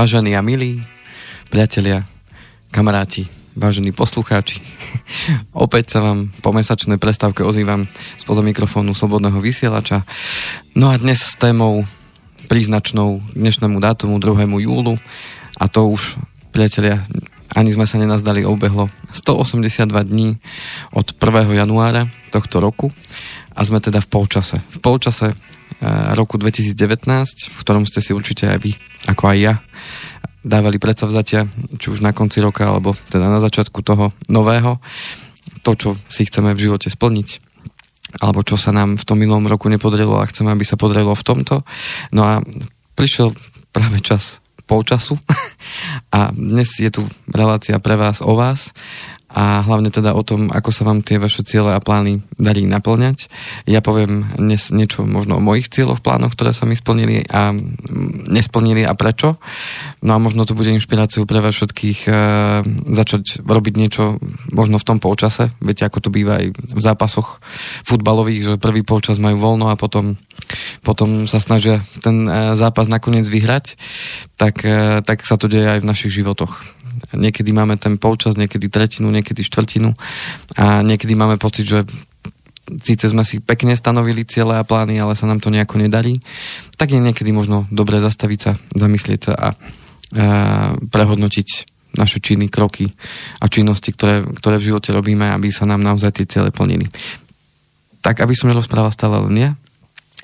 Vážení a milí priatelia, kamaráti, vážení poslucháči, opäť sa vám po mesačnej prestávke ozývam spoza mikrofónu Slobodného vysielača. No a dnes s témou príznačnou dnešnému dátumu 2. júlu a to už, priatelia, ani sme sa nenazdali, obehlo 182 dní od 1. januára tohto roku a sme teda v polčase. V polčase Eh, roku 2019, v ktorom ste si určite aj vy, ako aj ja, dávali predsavzatia, či už na konci roka, alebo teda na začiatku toho nového, to, čo si chceme v živote splniť alebo čo sa nám v tom minulom roku nepodarilo a chceme, aby sa podarilo v tomto. No a prišiel práve čas polčasu. A dnes je tu relácia pre vás o vás a hlavne teda o tom, ako sa vám tie vaše ciele a plány darí naplňať. Ja poviem dnes niečo možno o mojich cieľoch, plánoch, ktoré sa mi splnili a nesplnili a prečo. No a možno to bude inšpiráciou pre vás všetkých e, začať robiť niečo možno v tom polčase. Viete, ako to býva aj v zápasoch futbalových, že prvý polčas majú voľno a potom, potom sa snažia ten e, zápas nakoniec vyhrať. Tak, e, tak sa to deje aj v našich životoch Niekedy máme ten polčas, niekedy tretinu, niekedy štvrtinu. A niekedy máme pocit, že síce sme si pekne stanovili ciele a plány, ale sa nám to nejako nedarí, tak je niekedy možno dobre zastaviť sa, zamyslieť sa a, a prehodnotiť naše činy, kroky a činnosti, ktoré, ktoré v živote robíme, aby sa nám naozaj tie ciele plnili. Tak, aby som nerozprával stále len ja,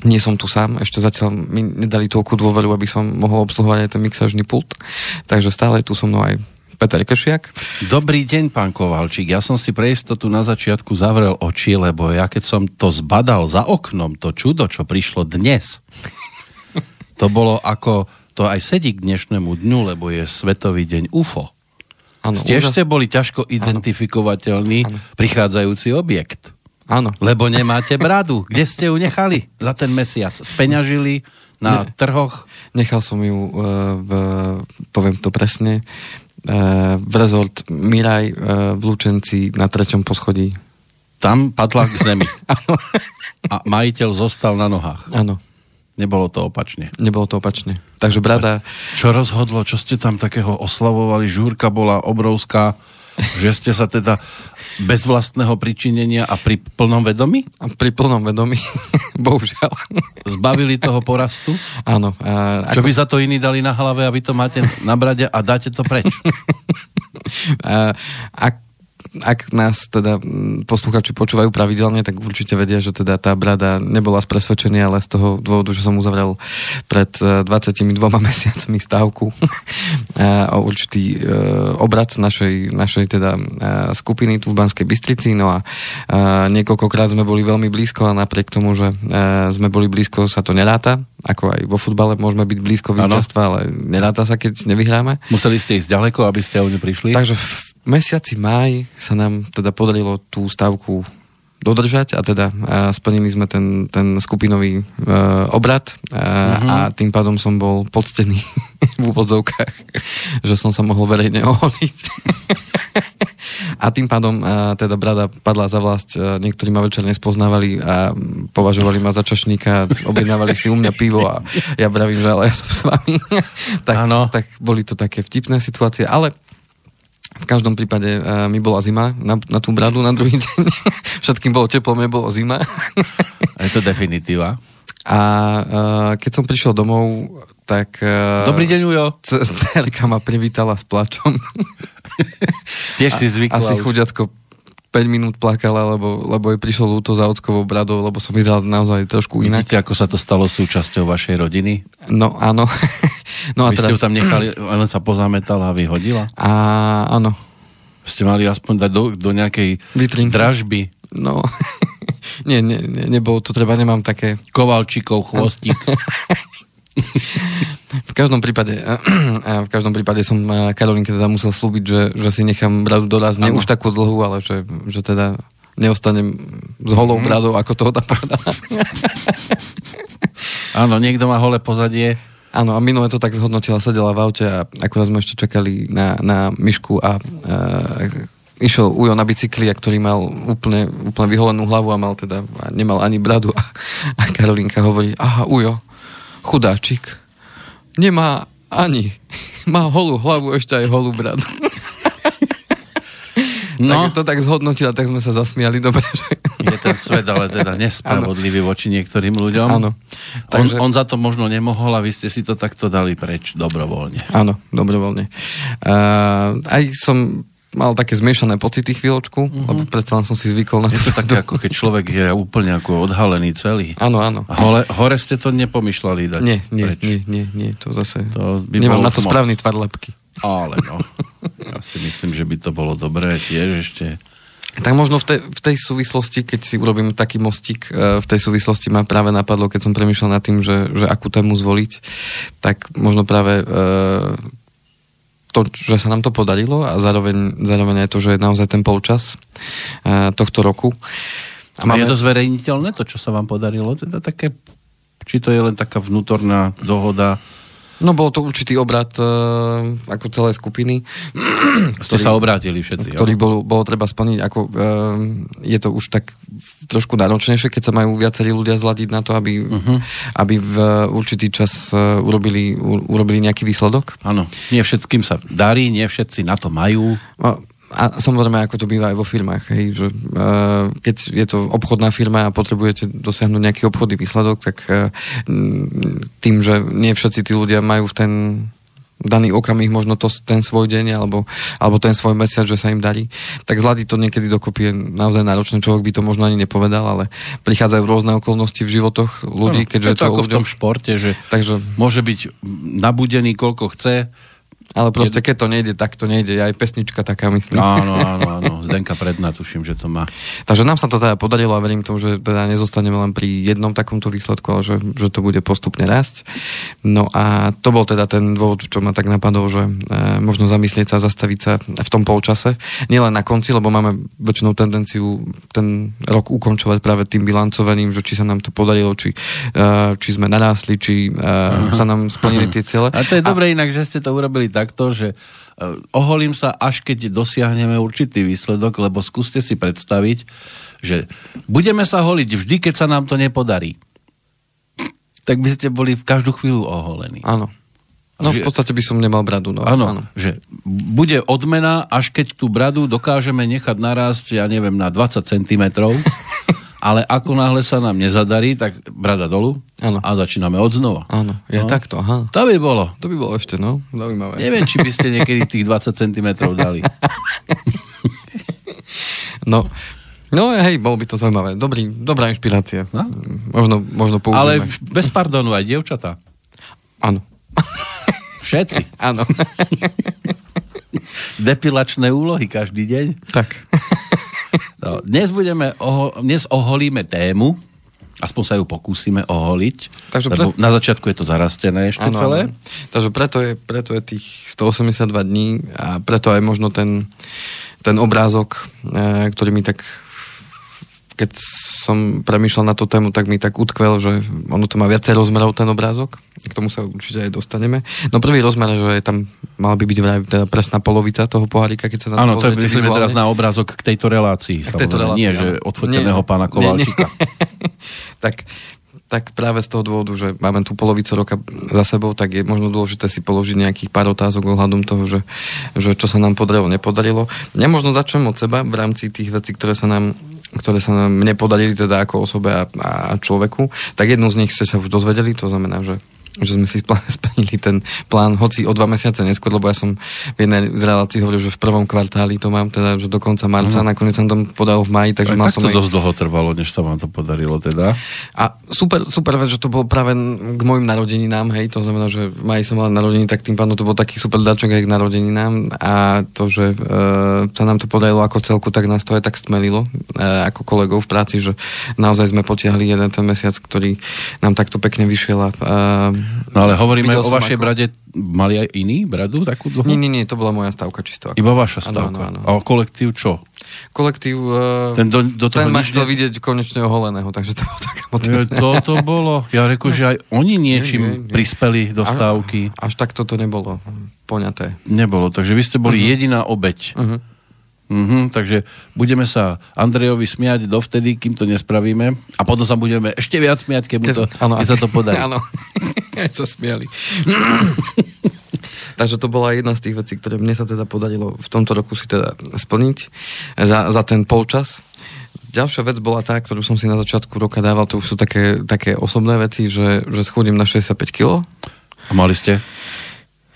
nie som tu sám, ešte zatiaľ mi nedali toľku dôveru, aby som mohol obsluhovať aj ten mixážny pult, takže stále tu so mnou aj Peter Kršiak. Dobrý deň, pán Kovalčík. Ja som si pre istotu na začiatku zavrel oči, lebo ja keď som to zbadal za oknom, to čudo, čo prišlo dnes, to bolo ako, to aj sedí k dnešnému dňu, lebo je Svetový deň UFO. Ano, Tiež ste boli ťažko identifikovateľný ano. prichádzajúci objekt. Áno. Lebo nemáte bradu. Kde ste ju nechali za ten mesiac? Speňažili na ne, trhoch? Nechal som ju, uh, v, poviem to presne, v rezort Miraj v Lučenci na treťom poschodí. Tam padla k zemi. A majiteľ zostal na nohách. Áno. Nebolo to opačne. Nebolo to opačne. Takže brada... Čo rozhodlo? Čo ste tam takého oslavovali? Žúrka bola obrovská že ste sa teda bez vlastného pričinenia a pri plnom vedomí? A pri plnom vedomí, bohužiaľ. Zbavili toho porastu? Áno. A, Čo ako... by za to iní dali na hlave a vy to máte na brade a dáte to preč? a, ak ak nás teda posluchači počúvajú pravidelne, tak určite vedia, že teda tá brada nebola z presvedčenia, ale z toho dôvodu, že som uzavrel pred 22 e, mesiacmi stávku o určitý e, obrad našej, našej teda e, skupiny tu v Banskej Bystrici. No a niekoľkokrát sme boli veľmi blízko a napriek tomu, že sme boli blízko, sa to neráta. Ako aj vo futbale môžeme byť blízko víťazstva, ale neráta sa, keď nevyhráme. Museli ste ísť ďaleko, aby ste o prišli? Takže v mesiaci maj sa nám teda podarilo tú stavku dodržať a teda a splnili sme ten, ten skupinový e, obrad a, uh-huh. a tým pádom som bol poctený v úvodzovkách, že som sa mohol verejne oholiť. a tým pádom a, teda brada padla za vlast, a, niektorí ma večer nespoznávali a považovali ma za čašníka, objednávali si u mňa pivo a ja bravím, že ale ja som s vami. tak, tak boli to také vtipné situácie, ale v každom prípade uh, mi bola zima na, na tú bradu na druhý deň. Všetkým bolo teplo, mne bolo zima. Je to definitíva. A uh, keď som prišiel domov, tak... Uh, Dobrý deň, Ujo. Cerka ma privítala s plačom. Tiež si zvykla. Asi chuďatko 5 minút plakala, lebo, lebo jej prišlo ľúto za ockovou bradou, lebo som vyzeral naozaj trošku inak. Vidíte, ako sa to stalo súčasťou vašej rodiny? No, áno. no a vy teraz... ste ju tam nechali, len sa pozametala a vyhodila? A áno. Ste mali aspoň dať do, do nejakej Vitrinky. dražby. No, nie, nie, nebolo to treba, nemám také... Kovalčíkov chvostík. v každom prípade, v každom prípade som Karolinke teda musel slúbiť, že, že si nechám bradu doraz, nie už takú dlhú, ale že, že teda neostanem s holou mm-hmm. bradou, ako to napadá. Áno, niekto má holé pozadie. Áno, a minule to tak zhodnotila, sedela v aute a akurát sme ešte čakali na, na myšku a, a išiel Ujo na bicykli, ktorý mal úplne, úplne vyholenú hlavu a mal teda, a nemal ani bradu a, a Karolinka hovorí, aha, Ujo, chudáčik, nemá Ani. Má holú hlavu, ešte aj holú bradu. No. Tak to tak zhodnotila, tak sme sa zasmiali, dobre. Že... Je ten svet ale teda nespravodlivý ano. voči niektorým ľuďom. Áno. Takže... On, on za to možno nemohol a vy ste si to takto dali preč dobrovoľne. Áno, dobrovoľne. Uh, aj som mal také zmiešané pocity chvíľočku, uh-huh. lebo predsa som si zvykol na to. Je to také, ako keď človek je úplne ako odhalený celý. Áno, áno. Hore, hore ste to nepomýšľali dať Nie, nie, preč. nie, nie, nie, to zase... To by Nemám na to moc. správny tvar lepky. Ale no, ja si myslím, že by to bolo dobré tiež ešte tak možno v tej, v tej súvislosti, keď si urobím taký mostík, e, v tej súvislosti ma práve napadlo, keď som premyšľal nad tým, že, že akú tému zvoliť, tak možno práve e, to, že sa nám to podarilo a zároveň, zároveň aj to, že je naozaj ten polčas e, tohto roku. A, máme... a je to zverejniteľné, to, čo sa vám podarilo? Teda také, či to je len taká vnútorná dohoda No bol to určitý obrad uh, ako celé skupiny. Ste sa obrátili všetci. Ktorý bol, bolo treba splniť. Ako, uh, je to už tak trošku náročnejšie, keď sa majú viacerí ľudia zladiť na to, aby, uh-huh. aby v určitý čas uh, urobili, u, urobili nejaký výsledok. Áno, nie všetkým sa darí, nie všetci na to majú. Uh, a samozrejme, ako to býva aj vo firmách, hej, že uh, keď je to obchodná firma a potrebujete dosiahnuť nejaký obchodný výsledok, tak uh, tým, že nie všetci tí ľudia majú v ten daný okamih možno to, ten svoj deň alebo, alebo ten svoj mesiac, že sa im darí, tak zladiť to niekedy dokopy je naozaj náročné. Človek by to možno ani nepovedal, ale prichádzajú rôzne okolnosti v životoch ľudí, no, keďže je to, to ako ľuďom... v tom športe, že Takže... môže byť nabudený koľko chce, ale proste, keď to nejde, tak to nejde. Aj pesnička taká, myslím. Áno, áno, áno. Zdenka Predná, tuším, že to má. Takže nám sa to teda podarilo a verím tomu, že teda nezostaneme len pri jednom takomto výsledku, ale že, že to bude postupne rásť. No a to bol teda ten dôvod, čo ma tak napadol, že e, možno zamyslieť sa, zastaviť sa v tom polčase. Nielen na konci, lebo máme väčšinou tendenciu ten rok ukončovať práve tým bilancovaním, že či sa nám to podarilo, či, e, či sme narástli, či e, sa nám splnili tie ciele. A to je dobré inak, že ste to urobili takto, že e, oholím sa, až keď dosiahneme určitý výsledok, lebo skúste si predstaviť, že budeme sa holiť vždy, keď sa nám to nepodarí. Tak by ste boli v každú chvíľu oholení. Áno. No v podstate by som nemal bradu. No. Áno, áno, že bude odmena, až keď tú bradu dokážeme nechať narásť, ja neviem, na 20 cm ale ako náhle sa nám nezadarí, tak brada dolu ano. a začíname od znova. Áno, je no. takto, aha. To by bolo. To by bolo ešte, no, zaujímavé. Neviem, či by ste niekedy tých 20 cm dali. no, No hej, bolo by to zaujímavé. Dobrý, dobrá inšpirácia. No? Možno, možno použijeme. Ale bez pardonu aj dievčatá. Áno. Všetci. Áno. Depilačné úlohy každý deň. Tak. No, dnes, budeme oho- dnes oholíme tému, aspoň sa ju pokúsime oholiť, Takže pre... na začiatku je to zarastené ešte ano, celé. Ano. Takže preto je, preto je tých 182 dní a preto aj možno ten, ten obrázok, e, ktorý mi tak keď som premýšľal na tú tému, tak mi tak utkvel, že ono to má viacej rozmerov ten obrázok. K tomu sa určite aj dostaneme. No prvý rozmer, že je tam mala by byť teda presná polovica toho pohárika, keď sa tam Áno, to je myslíme teraz na obrázok k tejto relácii. K tejto relácii, Nie, áno. že odfoteného nie, pána Kovalčíka. Nie, nie. tak tak práve z toho dôvodu, že máme tú polovicu roka za sebou, tak je možno dôležité si položiť nejakých pár otázok ohľadom toho, že, že čo sa nám podarilo, nepodarilo. Nemožno začnem od seba v rámci tých vecí, ktoré sa nám ktoré sa nám nepodarili teda ako osobe a, a človeku, tak jednu z nich ste sa už dozvedeli, to znamená, že že sme si splnili ten plán, hoci o dva mesiace neskôr, lebo ja som v jednej z relácií hovoril, že v prvom kvartáli to mám, teda že do konca marca, uh-huh. nakoniec som to podal v maji, takže mal som... to aj... dosť dlho trvalo, než sa vám to podarilo teda. A super, super vec, že to bolo práve k mojim narodeninám, hej, to znamená, že v maji som mal narodeniny, tak tým pádom to bol taký super dačok aj k narodeninám a to, že e, sa nám to podarilo ako celku, tak nás to aj tak stmelilo e, ako kolegov v práci, že naozaj sme potiahli jeden ten mesiac, ktorý nám takto pekne vyšiel a e, No ale hovoríme o vašej ako... brade, mali aj iný bradu takú dlhú? Nie, nie, nie, to bola moja stavka čisto. Ako... Iba vaša stavka. Ano, ano, ano. A kolektív čo? Kolektív, uh, ten, do, do toho ten ma chcel vidieť konečne oholeného, takže to bolo taká To, to bolo, ja reku, že aj oni niečím nie, nie, nie. prispeli do stávky. Až, až tak toto nebolo poňaté. Nebolo, takže vy ste boli uh-huh. jediná obeď. Uh-huh. Mm-hmm, takže budeme sa Andrejovi smiať dovtedy, kým to nespravíme a potom sa budeme ešte viac smiať, keď, to, ano, keď sa to podarí. Áno, aj sa smiali. Takže to bola jedna z tých vecí, ktoré mne sa teda podarilo v tomto roku si teda splniť za, za ten polčas. Ďalšia vec bola tá, ktorú som si na začiatku roka dával, to už sú také, také osobné veci, že, že schudím na 65 kg. A mali ste?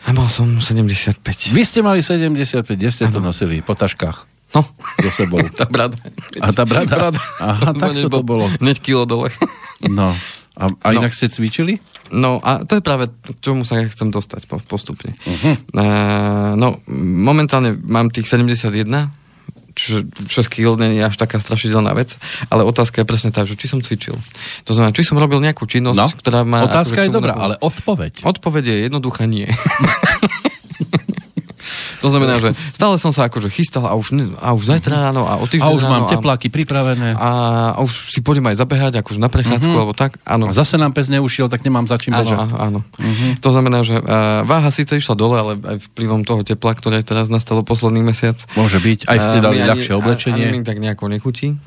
A mal som 75. Vy ste mali 75, kde ste ano. to nosili? Po taškách? No. So sebou. tá brada. A tá brada? brada. Aha, tak to, to bolo. Hneď kilo dole. no. A, a no. inak ste cvičili? No a to je práve k čomu sa ja chcem dostať postupne. Uh-huh. Uh, no, momentálne mám tých 71, čiže 6 kg nie je až taká strašidelná vec, ale otázka je presne tá, že či som cvičil. To znamená, či som robil nejakú činnosť, no, ktorá má... Otázka je dobrá, ale odpoveď. Odpoveď je jednoduchá nie. To znamená, že stále som sa akože chystal a už, a už zajtra mhm. ráno a o týždeň A už ráno, mám tepláky a, pripravené. A, a už si pôjdem aj zabehať, akože na prechádzku, mm-hmm. alebo tak. Áno. A zase nám pes neušiel, tak nemám za čím áno, bežať. Áno, mm-hmm. To znamená, že uh, váha síce išla dole, ale aj vplyvom toho tepla, ktoré teraz nastalo posledný mesiac. Môže byť. Aj ste dali uh, ľahšie oblečenie. Ani mi tak nejako nechutí.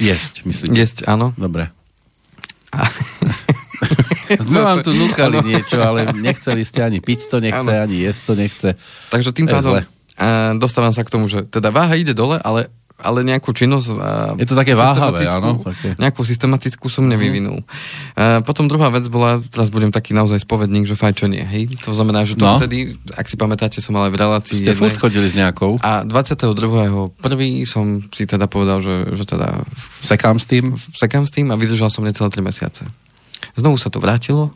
Jesť, myslím. Jesť, áno. Dobre. Sme vám tu núkali niečo, ale nechceli ste ani piť to nechce, ano. ani jesť to nechce. Takže tým pádom dostávam sa k tomu, že teda váha ide dole, ale ale nejakú činnosť... Je to také váhavé, áno? Také. Nejakú systematickú som nevyvinul. Uh, potom druhá vec bola, teraz budem taký naozaj spovedník, že fajčenie, hej? To znamená, že to no. vtedy, ak si pamätáte, som aj v relácii... Ste furt chodili s nejakou? A 22. prvý som si teda povedal, že, že teda... Sekám s tým? Sekám s tým a vydržal som necelé 3 mesiace. Znovu sa to vrátilo.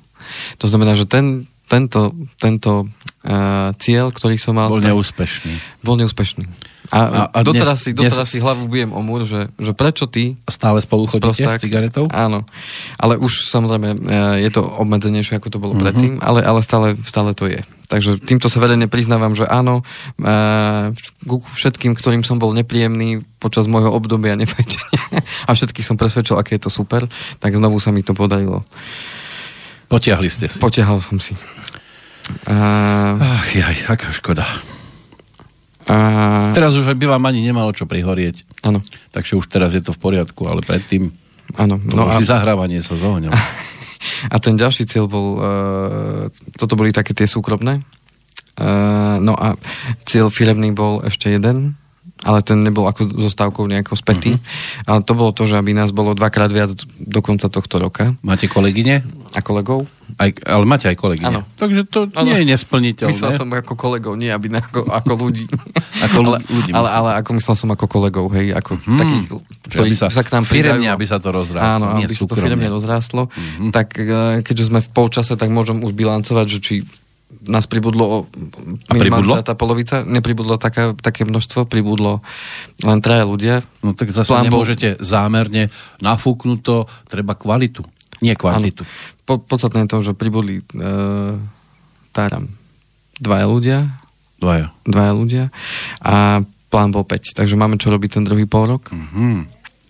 To znamená, že ten, tento, tento uh, cieľ, ktorý som mal... Bol neúspešný. Bol neúspešný. A, a, a doteraz, dnes, si, doteraz dnes... si hlavu bijem o múr, že, že prečo ty... Stále spolu chodíte s cigaretou? Áno. Ale už samozrejme e, je to obmedzenejšie, ako to bolo uh-huh. predtým, ale, ale stále, stále to je. Takže týmto sa verejne priznávam, že áno, e, ku všetkým, ktorým som bol nepríjemný počas môjho obdobia nefajčenia a všetkých som presvedčil, aké je to super, tak znovu sa mi to podarilo. Potiahli ste si. Potiahal som si. Uh... Ach jaj, aká škoda. A... Teraz už by vám ani nemalo čo prihorieť. Áno. Takže už teraz je to v poriadku, ale predtým Áno. No a... zahrávanie sa s ohňom. A ten ďalší cieľ bol, uh, toto boli také tie súkromné. Uh, no a cieľ firemný bol ešte jeden, ale ten nebol ako zostávkou nejako spätý. Uh-huh. Ale to bolo to, že aby nás bolo dvakrát viac do konca tohto roka. Máte kolegyne? A kolegov? Aj, ale máte aj kolegyne. Ano. Takže to ano. nie je nesplniteľné. Myslel som ako kolegov, nie aby na, ako, ako ľudí. ako ale, ľudí ale, ale, ako myslel som ako kolegov, hej, ako hmm. takých, ktorí sa, sa k nám firemne, aby sa to rozrástlo. Áno, aby sa to firemne rozrástlo. Mm-hmm. Tak eh, keďže sme v polčase, tak môžem už bilancovať, že či nás pribudlo o a pribudlo? tá polovica, nepribudlo taká, také množstvo, pribudlo len traja ľudia. No tak zase Plán nemôžete bol... zámerne nafúknuť to, treba kvalitu, nie kvantitu. Po, podstatné je to, že pribudli e, táram dvaja ľudia. Dvaja. Dvaja ľudia. A plán bol 5, takže máme čo robiť ten druhý pol rok. Mm-hmm.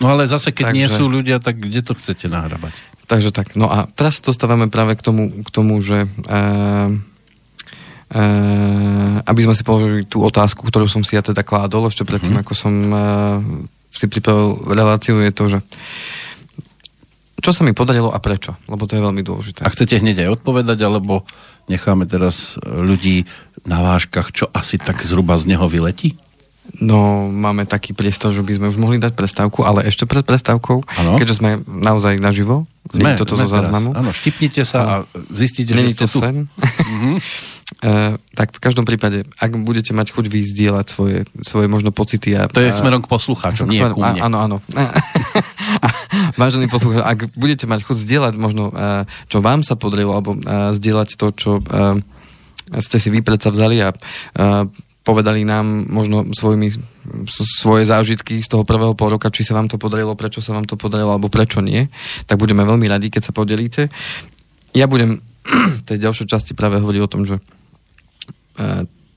No ale zase, keď takže... nie sú ľudia, tak kde to chcete nahrabať? Takže tak. No a teraz dostávame práve k tomu, k tomu že e, Uh, aby sme si položili tú otázku, ktorú som si ja teda kládol ešte predtým, mm-hmm. ako som uh, si pripravil reláciu, je to, že čo sa mi podarilo a prečo? Lebo to je veľmi dôležité. A chcete hneď aj odpovedať, alebo necháme teraz ľudí na vážkach, čo asi tak zhruba z neho vyletí? No, máme taký priestor, že by sme už mohli dať prestávku, ale ešte pred prestávkou, ano? keďže sme naozaj naživo, sme, toto sme zo záznamu. Áno, štipnite sa ano. a zistíte, Není že ste to tu. sen. uh-huh. Uh, tak v každom prípade, ak budete mať chuť vyzdieľať svoje, svoje možno pocity a... To je smerom k poslucháčom, nie ku mne. Áno, áno. Vážený poslucháč, ak budete mať chuť zdieľať možno, uh, čo vám sa podarilo, alebo uh, zdieľať to, čo uh, ste si vy predsa vzali a uh, povedali nám možno svojimi, svoje zážitky z toho prvého pol roka, či sa vám to podarilo, prečo sa vám to podarilo, alebo prečo nie, tak budeme veľmi radi, keď sa podelíte. Ja budem v tej ďalšej časti práve hovoriť o tom, že e,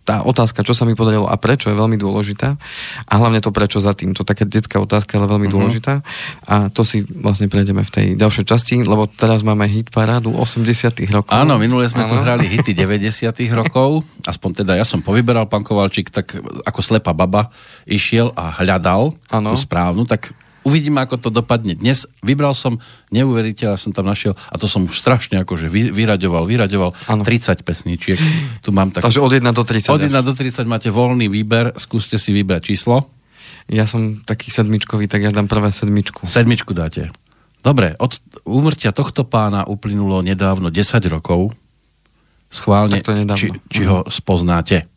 tá otázka, čo sa mi podarilo a prečo je veľmi dôležitá a hlavne to prečo za tým. To taká detská otázka, ale veľmi uh-huh. dôležitá a to si vlastne prejdeme v tej ďalšej časti, lebo teraz máme hit parádu 80 rokov. Áno, minule sme tu hrali hity 90 rokov, aspoň teda ja som povyberal, pán Kovalčík, tak ako slepa baba išiel a hľadal ano. tú správnu, tak uvidíme, ako to dopadne dnes. Vybral som, neuveriteľa som tam našiel, a to som už strašne akože vy, vyraďoval, vyraďoval, Áno. 30 pesničiek. Tu mám tak... Takže od 1 do 30. Od 1 do 30 máte voľný výber, skúste si vybrať číslo. Ja som taký sedmičkový, tak ja dám prvé sedmičku. Sedmičku dáte. Dobre, od úmrtia tohto pána uplynulo nedávno 10 rokov. Schválne, či, či ho spoznáte.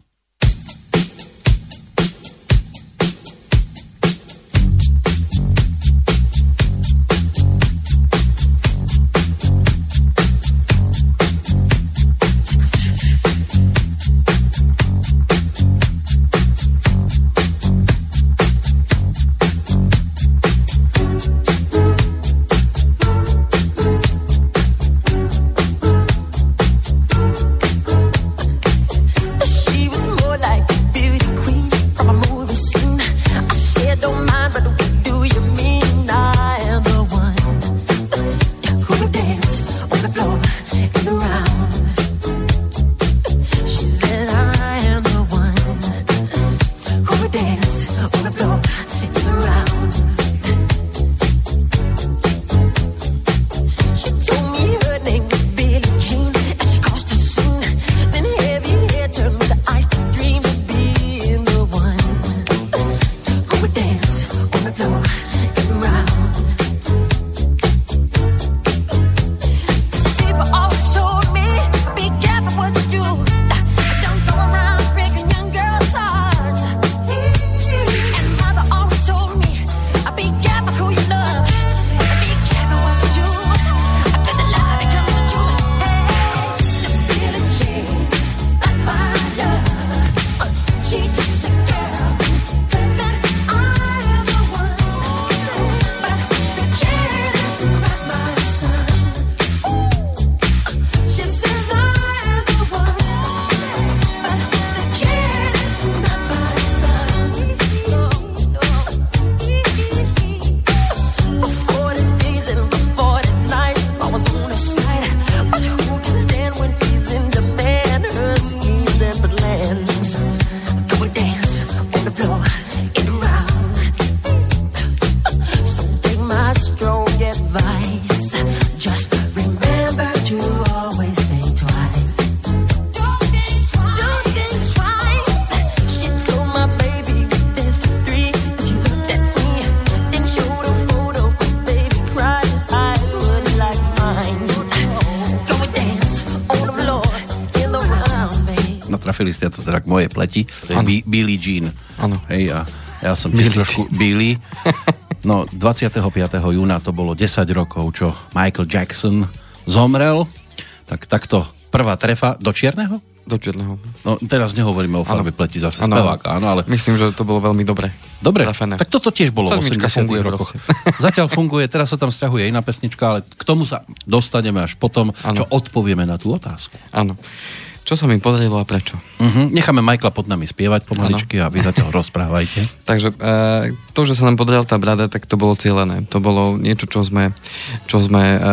Mojej pleti. To je. Bi- Billie Jean. Áno. Hej, a ja som tiež trošku Billy. No, 25. júna to bolo 10 rokov, čo Michael Jackson zomrel. Tak takto prvá trefa do čierneho? Do čierneho. No, teraz nehovoríme o farbe pleti zase Áno, speváka, áno, ale... Myslím, že to bolo veľmi dobre. Dobre, Trafené. tak toto tiež bolo v Sedmička 80 funguje rokoch. proste. Zatiaľ funguje, teraz sa tam stiahuje iná pesnička, ale k tomu sa dostaneme až potom, Áno. čo odpovieme na tú otázku. Áno. Čo sa mi podarilo a prečo? Uh-huh. Necháme Michaela pod nami spievať pomaličky a vy zatiaľ rozprávajte. Takže e, to, že sa nám podarila tá brada, tak to bolo cieľené. To bolo niečo, čo sme, čo sme, e,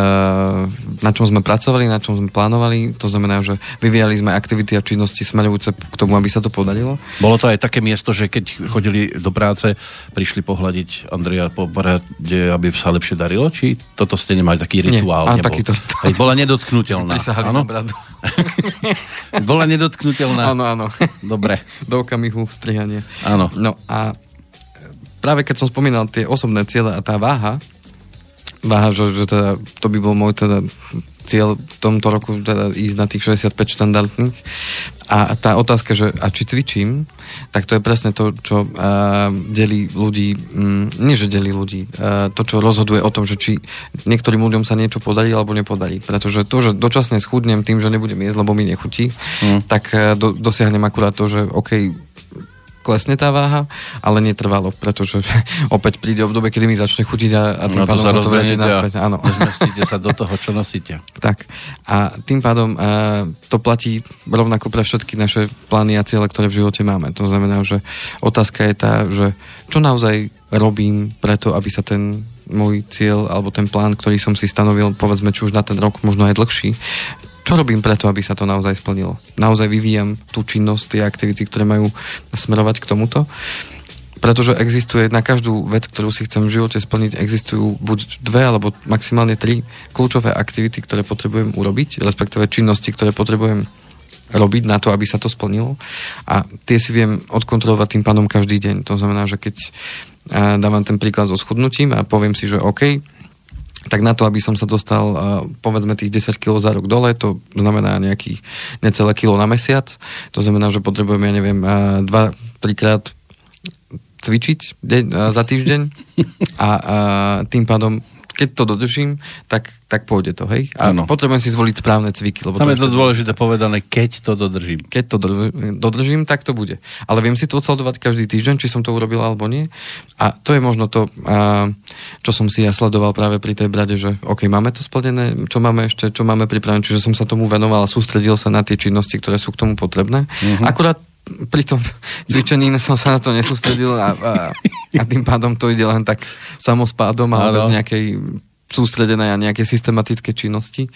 na čom sme pracovali, na čom sme plánovali. To znamená, že vyvíjali sme aktivity a činnosti smeľujúce k tomu, aby sa to podarilo. Bolo to aj také miesto, že keď chodili do práce, prišli pohľadiť Andreja po brade, aby sa lepšie darilo? Či toto ste nemali taký Nie, rituál? áno, nebol? takýto. Hej, bola nedotknutelná. Prisahali áno? na bradu. bola nedotknutelná. Áno, áno. Dobre. Do okamihu strihania. Áno. No a práve keď som spomínal tie osobné ciele a tá váha, váha, že, že teda, to by bol môj teda cieľ v tomto roku teda ísť na tých 65 štandardných. A tá otázka, že a či cvičím, tak to je presne to, čo uh, delí ľudí, um, nie že delí ľudí, uh, to, čo rozhoduje o tom, že či niektorým ľuďom sa niečo podarí alebo nepodarí. Pretože to, že dočasne schudnem tým, že nebudem jesť, lebo mi nechutí, Mm. tak uh, do, dosiahnem akurát to, že OK, klesne tá váha, ale netrvalo, pretože opäť príde obdobie, kedy mi začne chutiť a, a tým No to pádom to rozbehnete a naspäť. Áno. nezmestíte sa do toho, čo nosíte. Tak. A tým pádom uh, to platí rovnako pre všetky naše plány a ciele, ktoré v živote máme. To znamená, že otázka je tá, že čo naozaj robím preto, aby sa ten môj cieľ alebo ten plán, ktorý som si stanovil, povedzme, či už na ten rok, možno aj dlhší, čo robím preto, aby sa to naozaj splnilo? Naozaj vyvíjam tú činnosť, tie aktivity, ktoré majú smerovať k tomuto. Pretože existuje na každú vec, ktorú si chcem v živote splniť, existujú buď dve alebo maximálne tri kľúčové aktivity, ktoré potrebujem urobiť, respektíve činnosti, ktoré potrebujem robiť na to, aby sa to splnilo. A tie si viem odkontrolovať tým pádom každý deň. To znamená, že keď a dávam ten príklad so schudnutím a poviem si, že OK, tak na to, aby som sa dostal povedzme tých 10 kg za rok dole, to znamená nejakých necelé kilo na mesiac, to znamená, že potrebujem, ja neviem, 2-3 krát cvičiť deň, za týždeň. A, a tým pádom keď to dodržím, tak, tak pôjde to, hej? A potrebujem si zvoliť správne cviky. Lebo Tam je to dôležité povedané, keď to dodržím. keď to dodr- dodržím, tak to bude. Ale viem si to odsledovať každý týždeň, či som to urobil alebo nie. A to je možno to, a, čo som si ja sledoval práve pri tej brade, že OK, máme to splnené, čo máme ešte, čo máme pripravené, čiže som sa tomu venoval a sústredil sa na tie činnosti, ktoré sú k tomu potrebné. Mm-hmm. Akurát pri tom cvičení som sa na to nesústredil a, a, a tým pádom to ide len tak samospádom a bez nejakej sústredenej a nejakej systematické činnosti.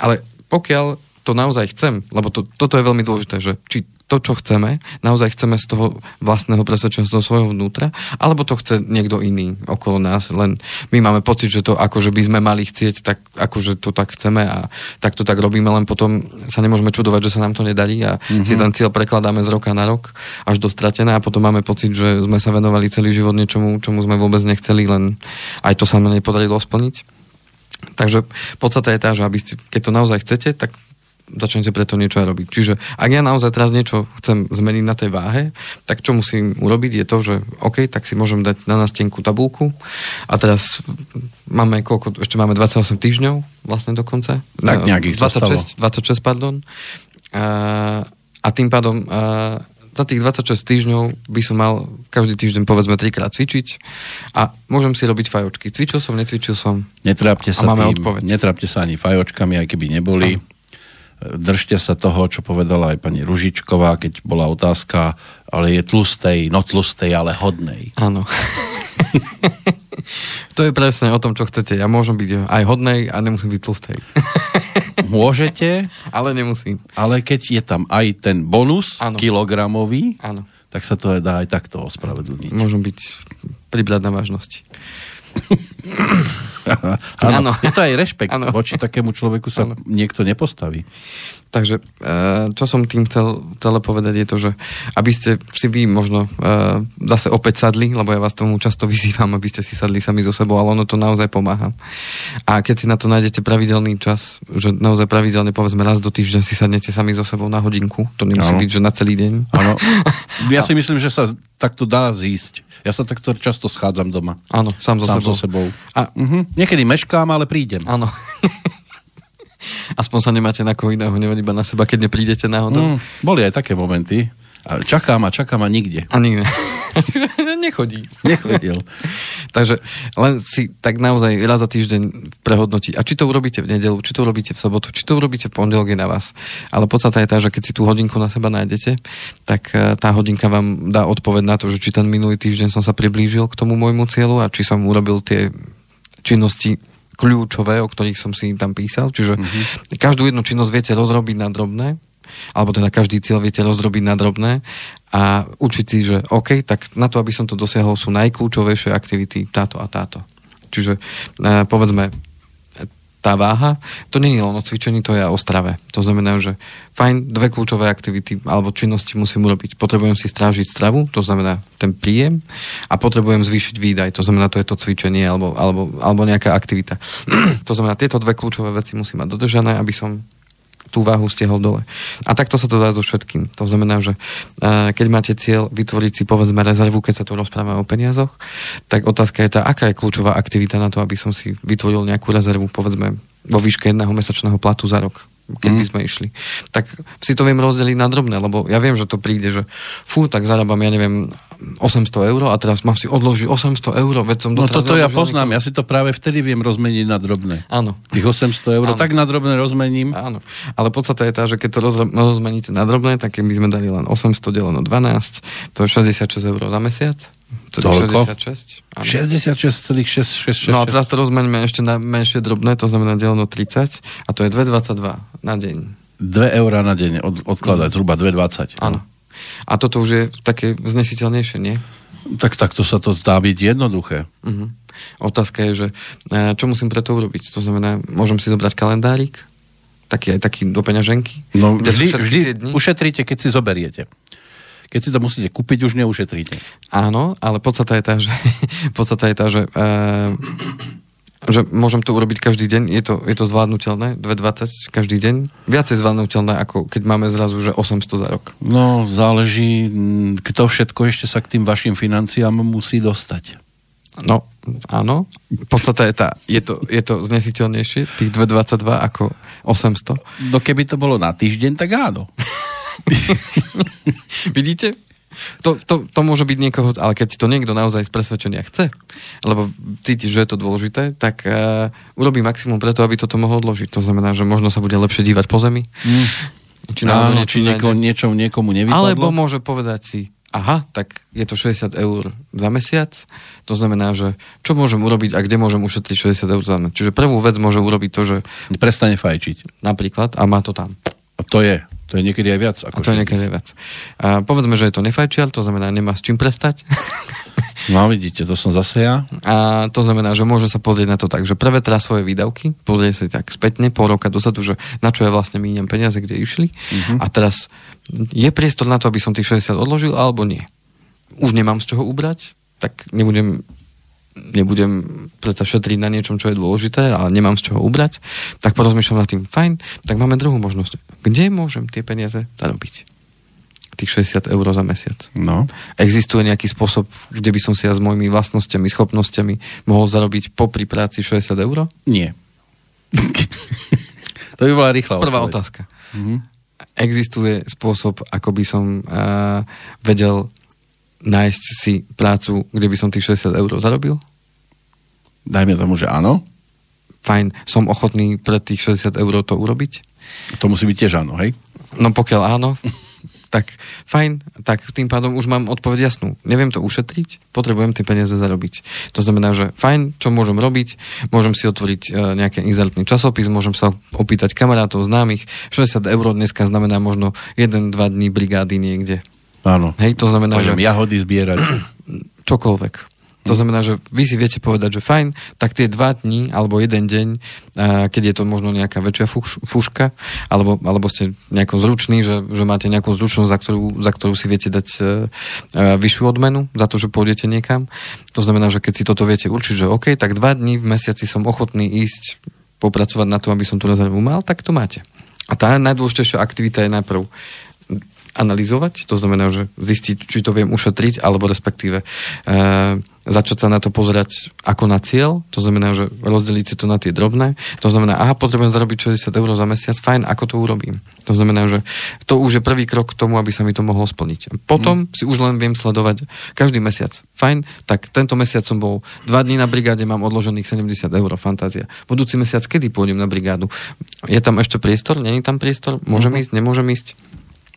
Ale pokiaľ to naozaj chcem, lebo to, toto je veľmi dôležité, že či to, čo chceme, naozaj chceme z toho vlastného presvedčenia, z toho svojho vnútra, alebo to chce niekto iný okolo nás, len my máme pocit, že to akože by sme mali chcieť, tak akože to tak chceme a tak to tak robíme, len potom sa nemôžeme čudovať, že sa nám to nedarí a mm-hmm. si ten cieľ prekladáme z roka na rok až do stratené a potom máme pocit, že sme sa venovali celý život niečomu, čomu sme vôbec nechceli, len aj to sa nám nepodarilo splniť. Takže podstata je tá, že aby ste, keď to naozaj chcete, tak začnete preto niečo aj robiť. Čiže ak ja naozaj teraz niečo chcem zmeniť na tej váhe, tak čo musím urobiť je to, že OK, tak si môžem dať na nástenku tabulku a teraz máme koľko, ešte máme 28 týždňov vlastne dokonca. Tak nejakých 26, 26, pardon. A, a tým pádom a, za tých 26 týždňov by som mal každý týždeň povedzme trikrát cvičiť a môžem si robiť fajočky. Cvičil som, necvičil som. Netrápte sa A máme tým, odpoveď. netrápte sa ani fajočkami, aj keby neboli. Držte sa toho, čo povedala aj pani Ružičková, keď bola otázka, ale je tlustej, no tlustej, ale hodnej. Áno. to je presne o tom, čo chcete. Ja môžem byť aj hodnej a nemusím byť tlustej. Môžete, Ale nemusím. ale keď je tam aj ten bonus Áno. kilogramový, Áno. tak sa to dá aj takto ospravedlniť. Môžem byť pribrať na vážnosti. Áno. Je to aj rešpekt. Áno. Voči takému človeku sa Áno. niekto nepostaví. Takže eh, čo som tým chcel, chcel povedať je to, že aby ste si vy možno eh, zase opäť sadli, lebo ja vás tomu často vyzývam, aby ste si sadli sami so sebou, ale ono to naozaj pomáha. A keď si na to nájdete pravidelný čas, že naozaj pravidelne povedzme raz do týždňa si sadnete sami so sebou na hodinku, to nemusí Áno. byť, že na celý deň. Áno. Ja si myslím, že sa takto dá zísť. Ja sa takto často schádzam doma. Áno, sám so Sám sebou. so sebou. A, Mhm. Niekedy meškám, ale prídem. áno. Aspoň sa nemáte na koho iného, nevať iba na seba, keď neprídete náhodou. Mm, boli aj také momenty. A čakám a čakám a nikde. A nikde. Nechodí. Nechodil. Takže len si tak naozaj raz za týždeň prehodnotiť. A či to urobíte v nedelu, či to urobíte v sobotu, či to urobíte v pondelok je na vás. Ale podstata je tá, že keď si tú hodinku na seba nájdete, tak eh, tá hodinka vám dá odpoveď na to, že či ten minulý týždeň som sa priblížil k tomu môjmu cieľu a či som urobil tie činnosti kľúčové, o ktorých som si tam písal. Čiže mm-hmm. každú jednu činnosť viete rozrobiť na drobné, alebo teda každý cieľ viete rozrobiť na drobné a učiť si, že OK, tak na to, aby som to dosiahol, sú najkľúčovejšie aktivity táto a táto. Čiže e, povedzme, tá váha, to nie je len o cvičení, to je aj o strave. To znamená, že fajn, dve kľúčové aktivity alebo činnosti musím urobiť. Potrebujem si strážiť stravu, to znamená ten príjem a potrebujem zvýšiť výdaj, to znamená, to je to cvičenie alebo, alebo, alebo nejaká aktivita. to znamená, tieto dve kľúčové veci musím mať dodržané, aby som tú váhu stiahol dole. A takto sa to dá so všetkým. To znamená, že eh, keď máte cieľ vytvoriť si povedzme rezervu, keď sa tu rozprávame o peniazoch, tak otázka je tá, aká je kľúčová aktivita na to, aby som si vytvoril nejakú rezervu, povedzme vo výške jedného mesačného platu za rok keď by sme išli. Tak si to viem rozdeliť na drobné, lebo ja viem, že to príde, že fú, tak zarábam, ja neviem, 800 eur a teraz mám si odložiť 800 eur, veď som No toto ja poznám, ja si to práve vtedy viem rozmeniť na drobné. Áno. Tých 800 eur, Áno. tak na drobné rozmením. Áno, ale podstata je tá, že keď to rozmeníte na drobné, tak keby sme dali len 800 deleno 12, to je 66 eur za mesiac. Toľko? 66. Áno. 66,666. No a teraz to rozmeňme ešte na menšie drobné, to znamená deleno 30 a to je 2,22 na deň. 2 eurá na deň od, odkladať, zhruba 2,20. Áno. A toto už je také znesiteľnejšie, nie? Tak takto sa to zdá byť jednoduché. Uh-huh. Otázka je, že e, čo musím pre to urobiť? To znamená, môžem si zobrať kalendárik, taký aj taký do peňaženky, No, vždy, vždy ušetríte, keď si zoberiete. Keď si to musíte kúpiť, už neušetríte. Áno, ale podstata je tá, že, podstata je tá, že, uh, že môžem to urobiť každý deň, je to, je to zvládnutelné, 2,20 každý deň, viacej zvládnutelné, ako keď máme zrazu, že 800 za rok. No, záleží, kto všetko ešte sa k tým vašim financiám musí dostať. No, áno, podstata je tá, je to, je to znesiteľnejšie, tých 2,22 ako 800. No keby to bolo na týždeň, tak áno. Vidíte? To, to, to môže byť niekoho, ale keď to niekto naozaj z presvedčenia chce, lebo cíti, že je to dôležité, tak uh, urobí maximum preto, aby toto mohol odložiť. To znamená, že možno sa bude lepšie dívať po zemi. Mm. Či, Áno, či nieko, niečo niekomu nevypadlo. Alebo môže povedať si, aha, tak je to 60 eur za mesiac, to znamená, že čo môžem urobiť a kde môžem ušetriť 60 eur za mesiac. Čiže prvú vec môže urobiť to, že Prestane fajčiť. napríklad, a má to tam. A to je. To je niekedy aj viac. Ako A to je 60. niekedy viac. A povedzme, že je to nefajčiar, to znamená, nemá s čím prestať. No vidíte, to som zase ja. A to znamená, že môže sa pozrieť na to tak, že prevetrá svoje výdavky, pozrie sa tak spätne, pol roka dozadu, že na čo ja vlastne míňam peniaze, kde išli. Uh-huh. A teraz je priestor na to, aby som tých 60 odložil, alebo nie. Už nemám z čoho ubrať, tak nebudem nebudem predsa šetriť na niečom, čo je dôležité, ale nemám z čoho ubrať, tak porozmýšľam nad tým, fajn, tak máme druhú možnosť. Kde môžem tie peniaze zarobiť? Tých 60 eur za mesiac. No. Existuje nejaký spôsob, kde by som si ja s mojimi vlastnosťami, schopnosťami mohol zarobiť popri práci 60 eur? Nie. to by bola rýchla Prvá odpoveď. otázka. Mhm. Existuje spôsob, ako by som uh, vedel nájsť si prácu, kde by som tých 60 eur zarobil? Dajme tomu, že áno. Fajn, som ochotný pre tých 60 eur to urobiť? To musí byť tiež áno, hej? No pokiaľ áno, tak fajn, tak tým pádom už mám odpoveď jasnú. Neviem to ušetriť, potrebujem tie peniaze zarobiť. To znamená, že fajn, čo môžem robiť, môžem si otvoriť e, nejaký inzertný časopis, môžem sa opýtať kamarátov, známych. 60 eur dneska znamená možno 1-2 dní brigády niekde. Áno. Hej, to znamená, že Môžem jahody zbierať. čokoľvek. To znamená, že vy si viete povedať, že fajn, tak tie dva dní alebo jeden deň, keď je to možno nejaká väčšia fuš, fuška, alebo, alebo ste nejako zruční, že, že máte nejakú zručnosť, za ktorú, za ktorú si viete dať e, e, vyššiu odmenu, za to, že pôjdete niekam. To znamená, že keď si toto viete určiť, že OK, tak dva dní v mesiaci som ochotný ísť popracovať na tom, aby som tú rezervu mal, tak to máte. A tá najdôležitejšia aktivita je najprv analyzovať, to znamená, že zistiť, či to viem ušetriť, alebo respektíve e, začať sa na to pozerať ako na cieľ, to znamená, že rozdeliť si to na tie drobné, to znamená, aha, potrebujem zarobiť 60 eur za mesiac, fajn, ako to urobím. To znamená, že to už je prvý krok k tomu, aby sa mi to mohlo splniť. Potom si už len viem sledovať každý mesiac. Fajn, tak tento mesiac som bol dva dní na brigáde, mám odložených 70 eur, fantázia. Budúci mesiac, kedy pôjdem na brigádu? Je tam ešte priestor? Není tam priestor? Môžem ísť? Nemôžem ísť?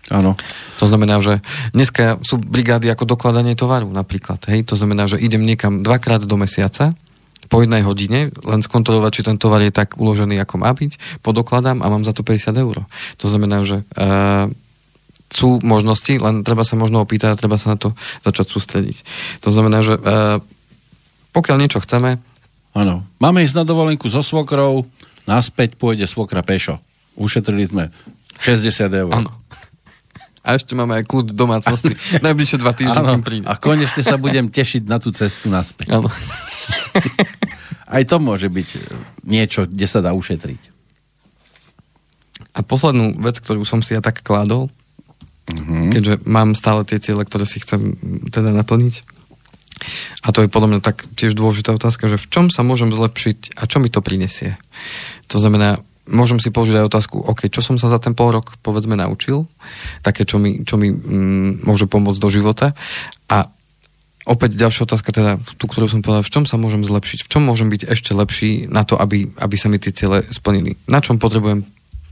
Áno. To znamená, že dneska sú brigády ako dokladanie tovaru napríklad. Hej? To znamená, že idem niekam dvakrát do mesiaca, po jednej hodine, len skontrolovať, či ten tovar je tak uložený, ako má byť, podokladám a mám za to 50 eur. To znamená, že uh, sú možnosti, len treba sa možno opýtať a treba sa na to začať sústrediť. To znamená, že uh, pokiaľ niečo chceme, Áno. Máme ísť na dovolenku so svokrou, naspäť pôjde svokra pešo. Ušetrili sme 60 eur. áno. A ešte máme aj kľud domácnosti. Najbližšie dva týždne kým príde. A konečne sa budem tešiť na tú cestu naspäť. Áno. Aj to môže byť niečo, kde sa dá ušetriť. A poslednú vec, ktorú som si ja tak kládol, mm-hmm. keďže mám stále tie ciele, ktoré si chcem mm, teda naplniť, a to je podľa mňa tak tiež dôležitá otázka, že v čom sa môžem zlepšiť a čo mi to prinesie. To znamená, môžem si položiť aj otázku, OK, čo som sa za ten pol rok, povedzme, naučil, také, čo mi, čo mi mm, môže pomôcť do života? A opäť ďalšia otázka, teda tú, ktorú som povedal, v čom sa môžem zlepšiť, v čom môžem byť ešte lepší na to, aby, aby sa mi tie ciele splnili. Na čom potrebujem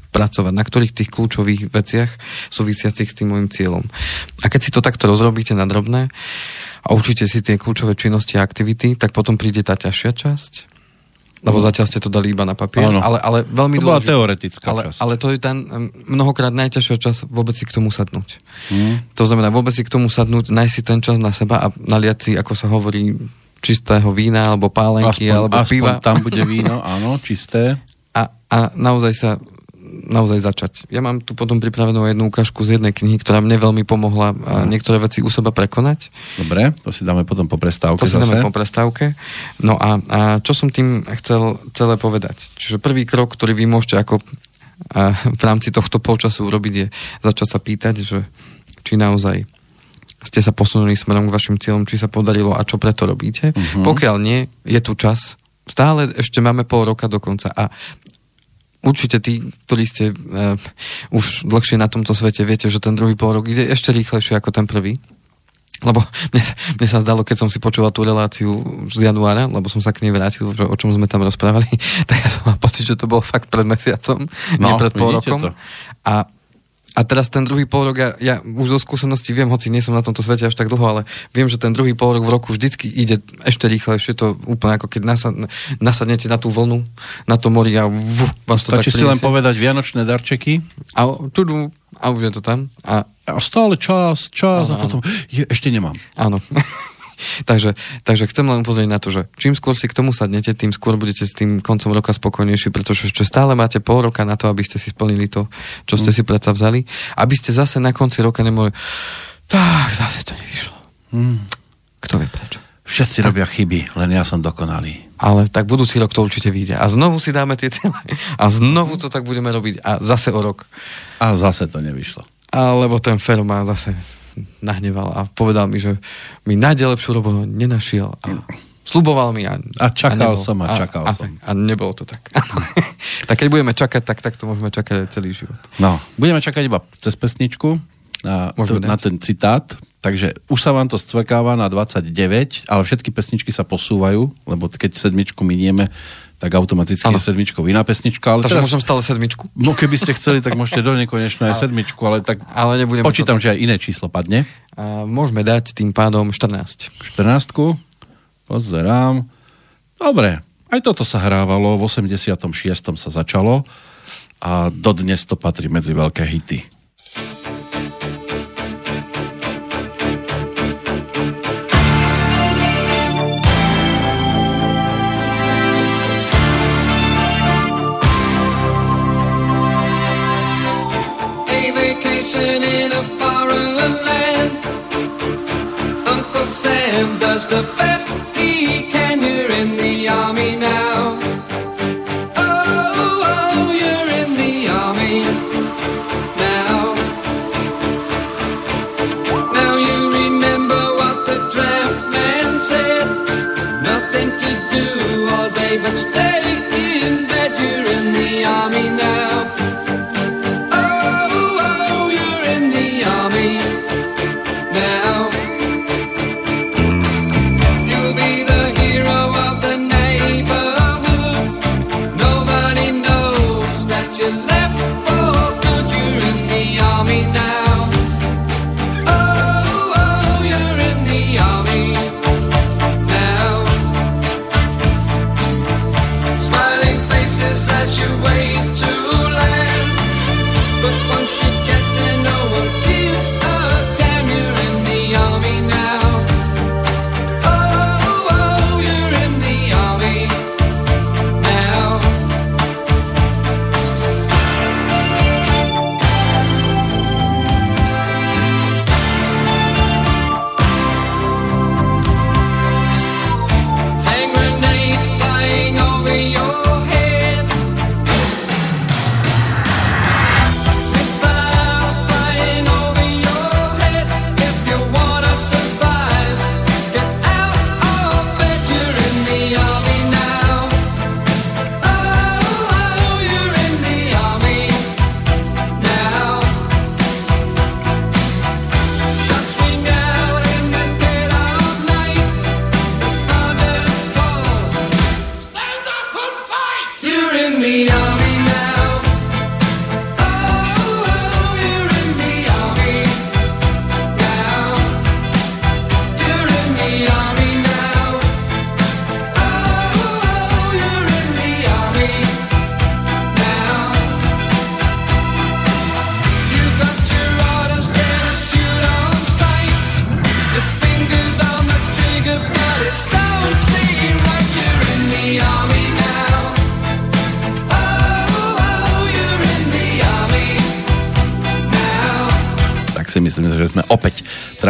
pracovať, na ktorých tých kľúčových veciach súvisiacich s tým môjim cieľom. A keď si to takto rozrobíte na drobné a určite si tie kľúčové činnosti a aktivity, tak potom príde tá ťažšia časť lebo zatiaľ ste to dali iba na papier, Áno. ale, ale veľmi To bola dôležité. teoretická ale, časť. ale to je ten mnohokrát najťažšia čas vôbec si k tomu sadnúť. Hmm. To znamená vôbec si k tomu sadnúť, nájsť si ten čas na seba a naliať si, ako sa hovorí, čistého vína, alebo pálenky, Aspoň, alebo aspoň piva. tam bude víno, áno, čisté. A, a naozaj sa naozaj začať. Ja mám tu potom pripravenú jednu ukážku z jednej knihy, ktorá mne veľmi pomohla a niektoré veci u seba prekonať. Dobre, to si dáme potom po prestávke To si zase. dáme po prestávke. No a, a čo som tým chcel celé povedať? Čiže prvý krok, ktorý vy môžete ako a, v rámci tohto polčasu urobiť je začať sa pýtať, že či naozaj ste sa posunuli smerom k vašim cieľom, či sa podarilo a čo preto robíte. Mhm. Pokiaľ nie, je tu čas. Stále ešte máme pol roka do konca a určite tí, ktorí ste uh, už dlhšie na tomto svete, viete, že ten druhý pol rok ide ešte rýchlejšie ako ten prvý. Lebo mne, mne sa zdalo, keď som si počúval tú reláciu z januára, lebo som sa k nej vrátil, že o čom sme tam rozprávali, tak ja som mal pocit, že to bolo fakt pred mesiacom, no, nie pred pol rokom. to. A, a teraz ten druhý pol rok, ja, ja už zo skúsenosti viem, hoci nie som na tomto svete až tak dlho, ale viem, že ten druhý pol rok v roku vždycky ide ešte rýchlejšie, to úplne ako keď nasad, nasadnete na tú vlnu, na to mori a vu, vás to Stačí tak si len povedať vianočné darčeky A, tudu, a už je to tam. A a stále čas, čas a Áno, potom je, ešte nemám. Áno. takže, takže chcem len upozorniť na to, že čím skôr si k tomu sadnete, tým skôr budete s tým koncom roka spokojnejší, pretože ešte stále máte pol roka na to, aby ste si splnili to, čo ste si predsa vzali. Aby ste zase na konci roka nemohli tak, zase to nevyšlo. Hm. Kto vie prečo. Všetci robia chyby, len ja som dokonalý. Ale tak budúci rok to určite vyjde. A znovu si dáme tie cieľe. A znovu to tak budeme robiť. A zase o rok. A zase to nevyšlo. Alebo ten Fero ma zase nahneval a povedal mi, že mi nájde lepšiu robotu nenašiel a sluboval mi a, A čakal nebol. som a čakal a, som. A, a nebolo to tak. tak keď budeme čakať, tak takto môžeme čakať aj celý život. No, budeme čakať iba cez pesničku na, to, na ten citát. Takže už sa vám to stvekáva na 29, ale všetky pesničky sa posúvajú, lebo keď sedmičku minieme, tak automaticky Áno. je sedmičkou iná pesnička. Ale Takže teraz, môžem stále sedmičku? no keby ste chceli, tak môžete do nekonečna aj sedmičku, ale tak Ale nebudeme počítam, to že aj iné číslo padne. A môžeme dať tým pádom 14. 14. Pozerám. Dobre, aj toto sa hrávalo, v 86. sa začalo a dodnes to patrí medzi veľké hity. Vacation in a foreign land. Uncle Sam does the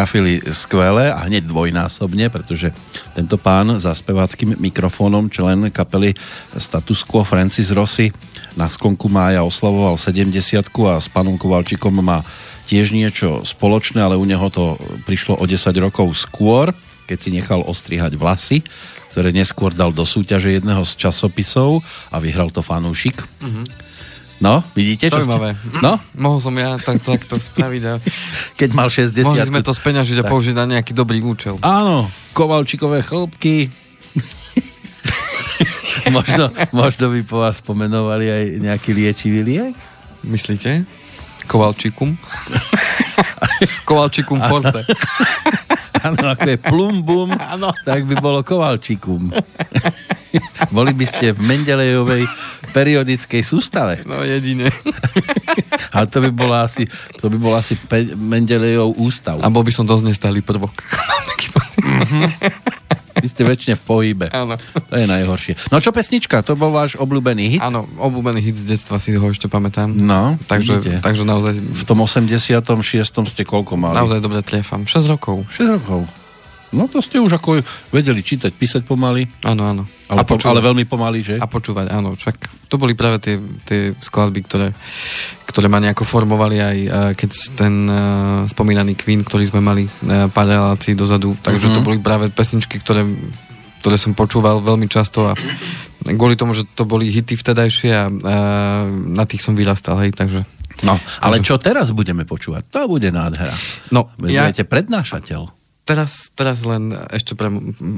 trafili skvele a hneď dvojnásobne, pretože tento pán za speváckým mikrofónom, člen kapely Status Quo Francis Rossi na sklonku mája oslavoval 70 a s pánom Kovalčikom má tiež niečo spoločné, ale u neho to prišlo o 10 rokov skôr, keď si nechal ostrihať vlasy, ktoré neskôr dal do súťaže jedného z časopisov a vyhral to fanúšik. No, vidíte, čo Zaujímavé. ste... No, Mohol som ja tak, takto spraviť a keď mal 60 mohli sme to speňažiť a použiť na nejaký dobrý účel. Áno, kovalčikové chlopky. možno, možno by po vás pomenovali aj nejaký liečivý liek? Myslíte? Kovalčikum? Kovalčikum forte. Áno, ako je plumbum, tak by bolo kovalčikum. Boli by ste v Mendelejovej periodickej sústave. No jedine. Ale to by bolo asi, to by bol asi pe- Mendelejov ústav. A bol by som dosť nestály prvok. Pocit. Vy ste väčšine v pohybe. Áno. To je najhoršie. No čo pesnička, to bol váš obľúbený hit? Áno, obľúbený hit z detstva si ho ešte pamätám. No, takže, vidíte. takže naozaj, V tom 86. ste koľko mali? naozaj dobre tliefam. 6 rokov. 6 rokov. No to ste už ako vedeli čítať, písať pomaly, Áno, áno. ale, a, počúvať, ale veľmi pomaly, že? a počúvať, áno. Však to boli práve tie, tie skladby, ktoré, ktoré ma nejako formovali aj eh, keď ten uh, spomínaný Queen, ktorý sme mali uh, pár relácií dozadu. Takže Mhm. to boli práve pesničky, ktoré ktoré som počúval veľmi často a kvôli tomu, že to boli hity vtedajšie a, a na tých som vyrastal, hej, takže... No, ale čo teraz budeme počúvať? To bude nádhera. No, Veď ja budete prednášateľ. Teraz, teraz len ešte pre,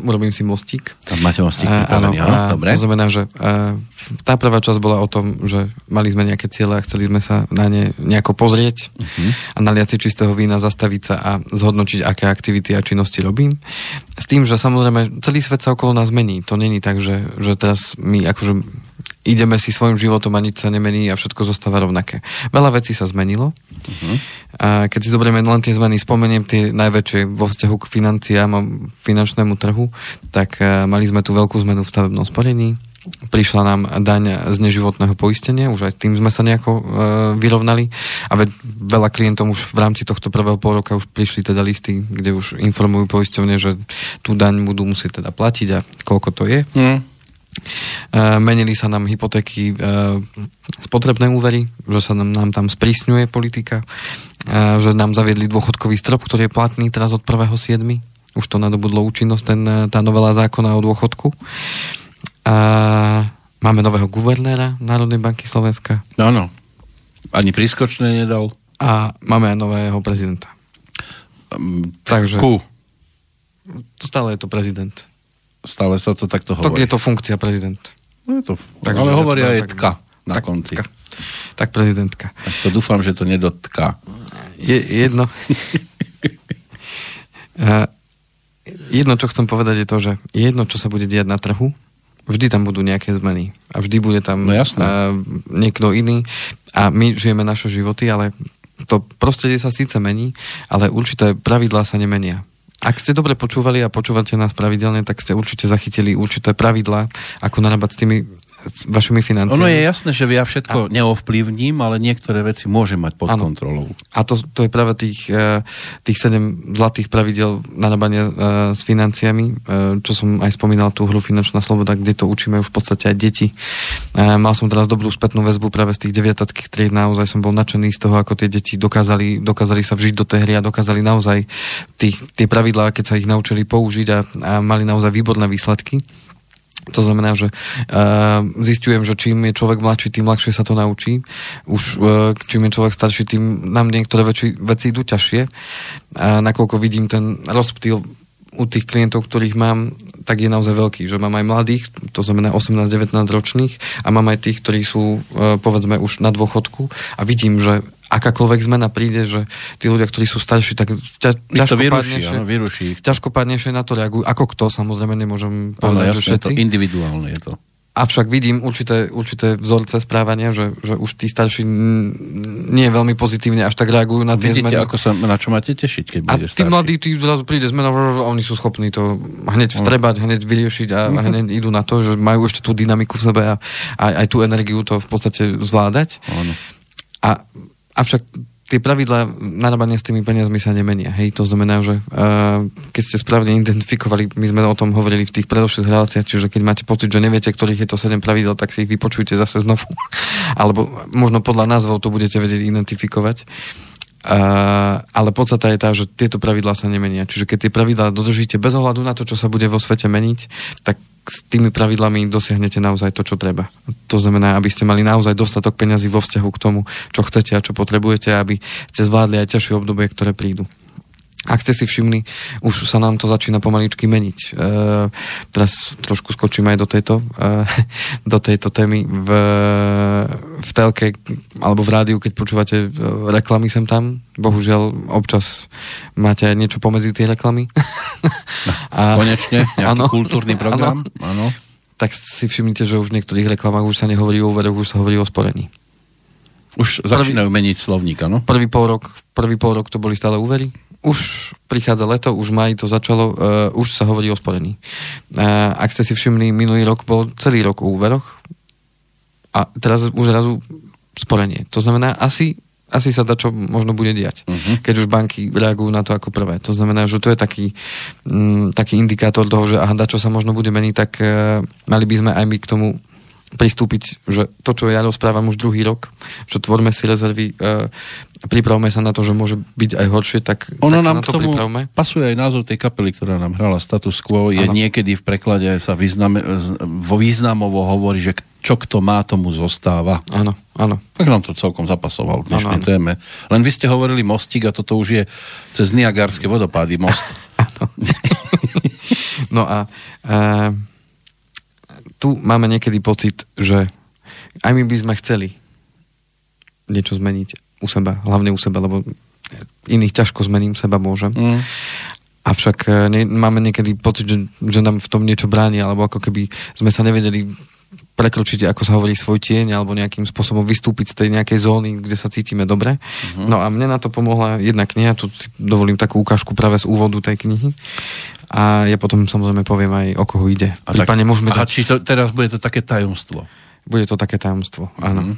urobím si mostík. Tam máte mostík áno, pripravený, áno, a dobre. to znamená, že a, tá prvá časť bola o tom, že mali sme nejaké cieľe a chceli sme sa na ne nejako pozrieť Mhm. a naliať si čistého vína, zastaviť sa a zhodnotiť, aké aktivity a činnosti robím. S tým, že samozrejme celý svet sa okolo nás mení. To není tak, že, že teraz my akože ideme si svojim životom a nič sa nemení a všetko zostáva rovnaké. Veľa vecí sa zmenilo. Mhm. A keď si zoberieme len tie zmeny, spomeniem tie najväčšie vo vzťahu k financiám a finančnému trhu, tak eh, mali sme tu veľkú zmenu v stavebnom sporení. Prišla nám daň z neživotného poistenia, už aj tým sme sa nejako e, vyrovnali a ve, veľa klientom už v rámci tohto prvého pol roka už prišli teda listy, kde už informujú poisťovne, že tú daň budú musieť teda platiť a koľko to je. Hm. E, menili sa nám hypotéky, e, spotrebné úvery, že sa nám, nám tam sprísňuje politika, e, že nám zaviedli dôchodkový strop, ktorý je platný teraz od 1.7. Už to nadobudlo účinnosť, ten, tá novela zákona o dôchodku. A máme nového guvernéra Národnej banky Slovenska Áno. Ani prískočné nedal. a máme aj nového prezidenta. Um, Takže Ku. stále je to prezident. Stále sa to takto To, hovorí. je to funkcia prezident. No je to, Takže ale hovoria len aj tak- tka na tak, konci. tka. Tak prezidentka. Tak to dúfam, že to nedotká. Je, jedno. A jedno, čo chcem povedať, je to, že jedno, čo sa bude diať na trhu, vždy tam budú nejaké zmeny. A vždy bude tam No jasné. a, niekto iný. A my žijeme naše životy, ale to prostredie sa síce mení, ale určité pravidlá sa nemenia. Ak ste dobre počúvali a počúvate nás pravidelne, tak ste určite zachytili určité pravidlá, ako narábať s tými s vašimi financiami. Ono je jasné, že ja všetko neovplyvním, ale niektoré veci môžem mať pod Áno. kontrolou. A to, to je práve tých, eh, tých sedem zlatých pravidel narábania eh, s financiami, eh, čo som aj spomínal tú hru Finančná sloboda, kde to učíme už v podstate aj deti. Mal som teraz dobrú spätnú väzbu práve z tých deviatackých tried, naozaj som bol nadšený z toho, ako tie deti dokázali, dokázali sa vžiť do tej hry a dokázali naozaj tých, tie pravidlá, keď sa ich naučili použiť a, a mali naozaj výborné výsledky. To znamená, že uh, zistujem, že čím je človek mladší, tým ľahšie sa to naučí. Už uh, čím je človek starší, tým nám niektoré veci, veci idú ťažšie. A nakoľko vidím ten rozptýl u tých klientov, ktorých mám, tak je naozaj veľký. Že mám aj mladých, to znamená 18-19 ročných a mám aj tých, ktorí sú uh, povedzme už na dôchodku a vidím, že akákoľvek zmena príde, že tí ľudia, ktorí sú starší, tak ťa, to vyruší, áno, vyruší ťažkopádnejšie na to reagujú. Ako kto, samozrejme, nemôžem Áno, povedať, že jasné, všetci. to individuálne je to. Avšak vidím určité, určité vzorce správania, že, že už tí starší nie veľmi pozitívne až tak reagujú na tie Vidíte, zmeny. ako sa, na čo máte tešiť, keď A budeš tí starší. mladí, tí zrazu príde zmena, a oni sú schopní to hneď vstrebať, hneď vyriešiť a, Mhm. a hneď idú na to, že majú ešte tú dynamiku v sebe a aj, aj tú energiu to v podstate zvládať. Áno. A, avšak tie pravidlá narábania s tými peniazmi sa nemenia. Hej, to znamená, že uh, keď ste správne identifikovali, my sme o tom hovorili v tých predošlých reláciách, čiže keď máte pocit, že neviete, ktorých je to 7 pravidel, tak si ich vypočujte zase znovu. Alebo možno podľa názvov to budete vedieť identifikovať. Uh, ale podstata je tá, že tieto pravidlá sa nemenia. Čiže keď tie pravidlá dodržíte bez ohľadu na to, čo sa bude vo svete meniť, tak s tými pravidlami dosiahnete naozaj to, čo treba. To znamená, aby ste mali naozaj dostatok peňazí vo vzťahu k tomu, čo chcete a čo potrebujete, aby ste zvládli aj ťažšie obdobie, ktoré prídu. Ak ste si všimli, už sa nám to začína pomaličky meniť. E, teraz trošku skočím aj do tejto, e, do tejto témy. V, v telke alebo v rádiu, keď počúvate e, reklamy sem tam, bohužiaľ občas máte aj niečo pomedzi tie reklamy. A, Konečne, nejaký Áno. kultúrny program. Áno. tak si všimnite, že už v niektorých reklamách už sa nehovorí o úveroch, už sa hovorí o sporení. Už začínajú meniť slovník, áno? Prvý pol rok, prvý pol rok to boli stále úvery. Už prichádza leto, už maj to začalo, uh, už sa hovorí o sporení. Uh, ak ste si všimli, minulý rok bol celý rok o úveroch a teraz už zrazu sporenie. To znamená, asi, asi sa dá, čo možno bude diať, uh-huh. keď už banky reagujú na to ako prvé. To znamená, že to je taký, mm, taký indikátor toho, že aha, dá, čo sa možno bude meniť, tak uh, mali by sme aj my k tomu pristúpiť, že to, čo ja rozprávam už druhý rok, že tvorme si rezervy, e, pripravme sa na to, že môže byť aj horšie, tak, Ono tak nám na to tomu pripravme. pasuje aj názov tej kapely, ktorá nám hrala Status Quo. Je Áno. niekedy v preklade sa význame, vo významovo hovorí, že čo kto má, tomu zostáva. Áno, áno. Tak nám to celkom zapasoval v dnešnej áno. téme. Len vy ste hovorili mostík a toto už je cez Niagarské vodopády most. No a e, tu máme niekedy pocit, že aj my by sme chceli niečo zmeniť u seba, hlavne u seba, lebo iných ťažko zmením, seba môžem. Mm. Avšak e, ne, máme niekedy pocit, že, že nám v tom niečo bráni, alebo ako keby sme sa nevedeli prekročiť, ako sa hovorí, svoj tieň, alebo nejakým spôsobom vystúpiť z tej nejakej zóny, kde sa cítime dobre. Uh-huh. No a mne na to pomohla jedna kniha, tu si dovolím takú ukážku práve z úvodu tej knihy. A ja potom samozrejme poviem aj, o koho ide. A tak, môžeme dať... či to, teraz bude to také tajomstvo. Bude to také tajomstvo, áno. Mhm.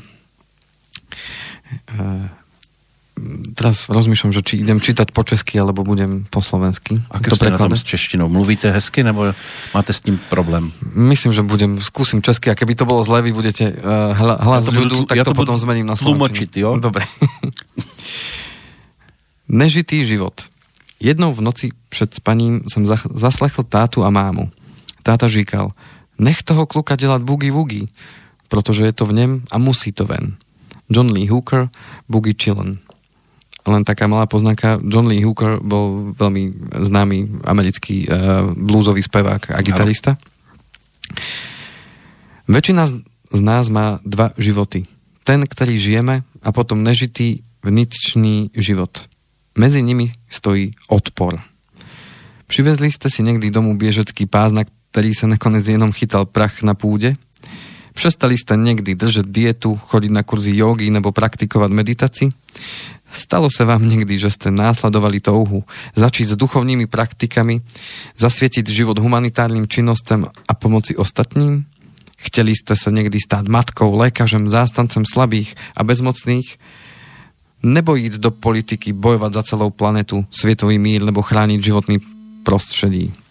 Uh, teraz rozmýšľam, že či idem čítať po česky, alebo budem po slovensky. Aké To ste na tom s češtinou? Mluvíte hezky, nebo máte s tým problém? Myslím, že budem, skúsim česky a keby to bolo zle, vy budete uh, hla, hlas Ja ľudu, tak ja to, to potom zmením na tlmočiť, slovenčinu. jo? Dobre. Nežitý život. Jednou v noci před spaním jsem zach- zaslechl tátu a mámu. Táta říkal, nech toho kluka dělat boogie woogie, protože je to v něm a musí to ven. John Lee Hooker, Boogie Chillin. Len taká malá poznámka, John Lee Hooker bol veľmi známy americký uh, bluesový spevák a gitarista. Väčšina z nás má dva životy. Ten, ktorý žijeme a potom nežitý vnitřný život. Mezi nimi stojí odpor. Přivezli ste si niekdy domů biežecký pás, na ktorý sa nakonec jenom chytal prach na púde? Přestali ste niekdy držať dietu, chodiť na kurzy jogy nebo praktikovať meditaci? Stalo sa vám niekdy, že ste následovali touhu začít s duchovnými praktikami, zasvietiť život humanitárnym činnostem a pomoci ostatním? Chteli ste sa niekdy stáť matkou, lékařem, zástancem slabých a bezmocných? Nebo ísť do politiky, bojovať za celou planetu, svietový mír nebo chrániť životný prostředí?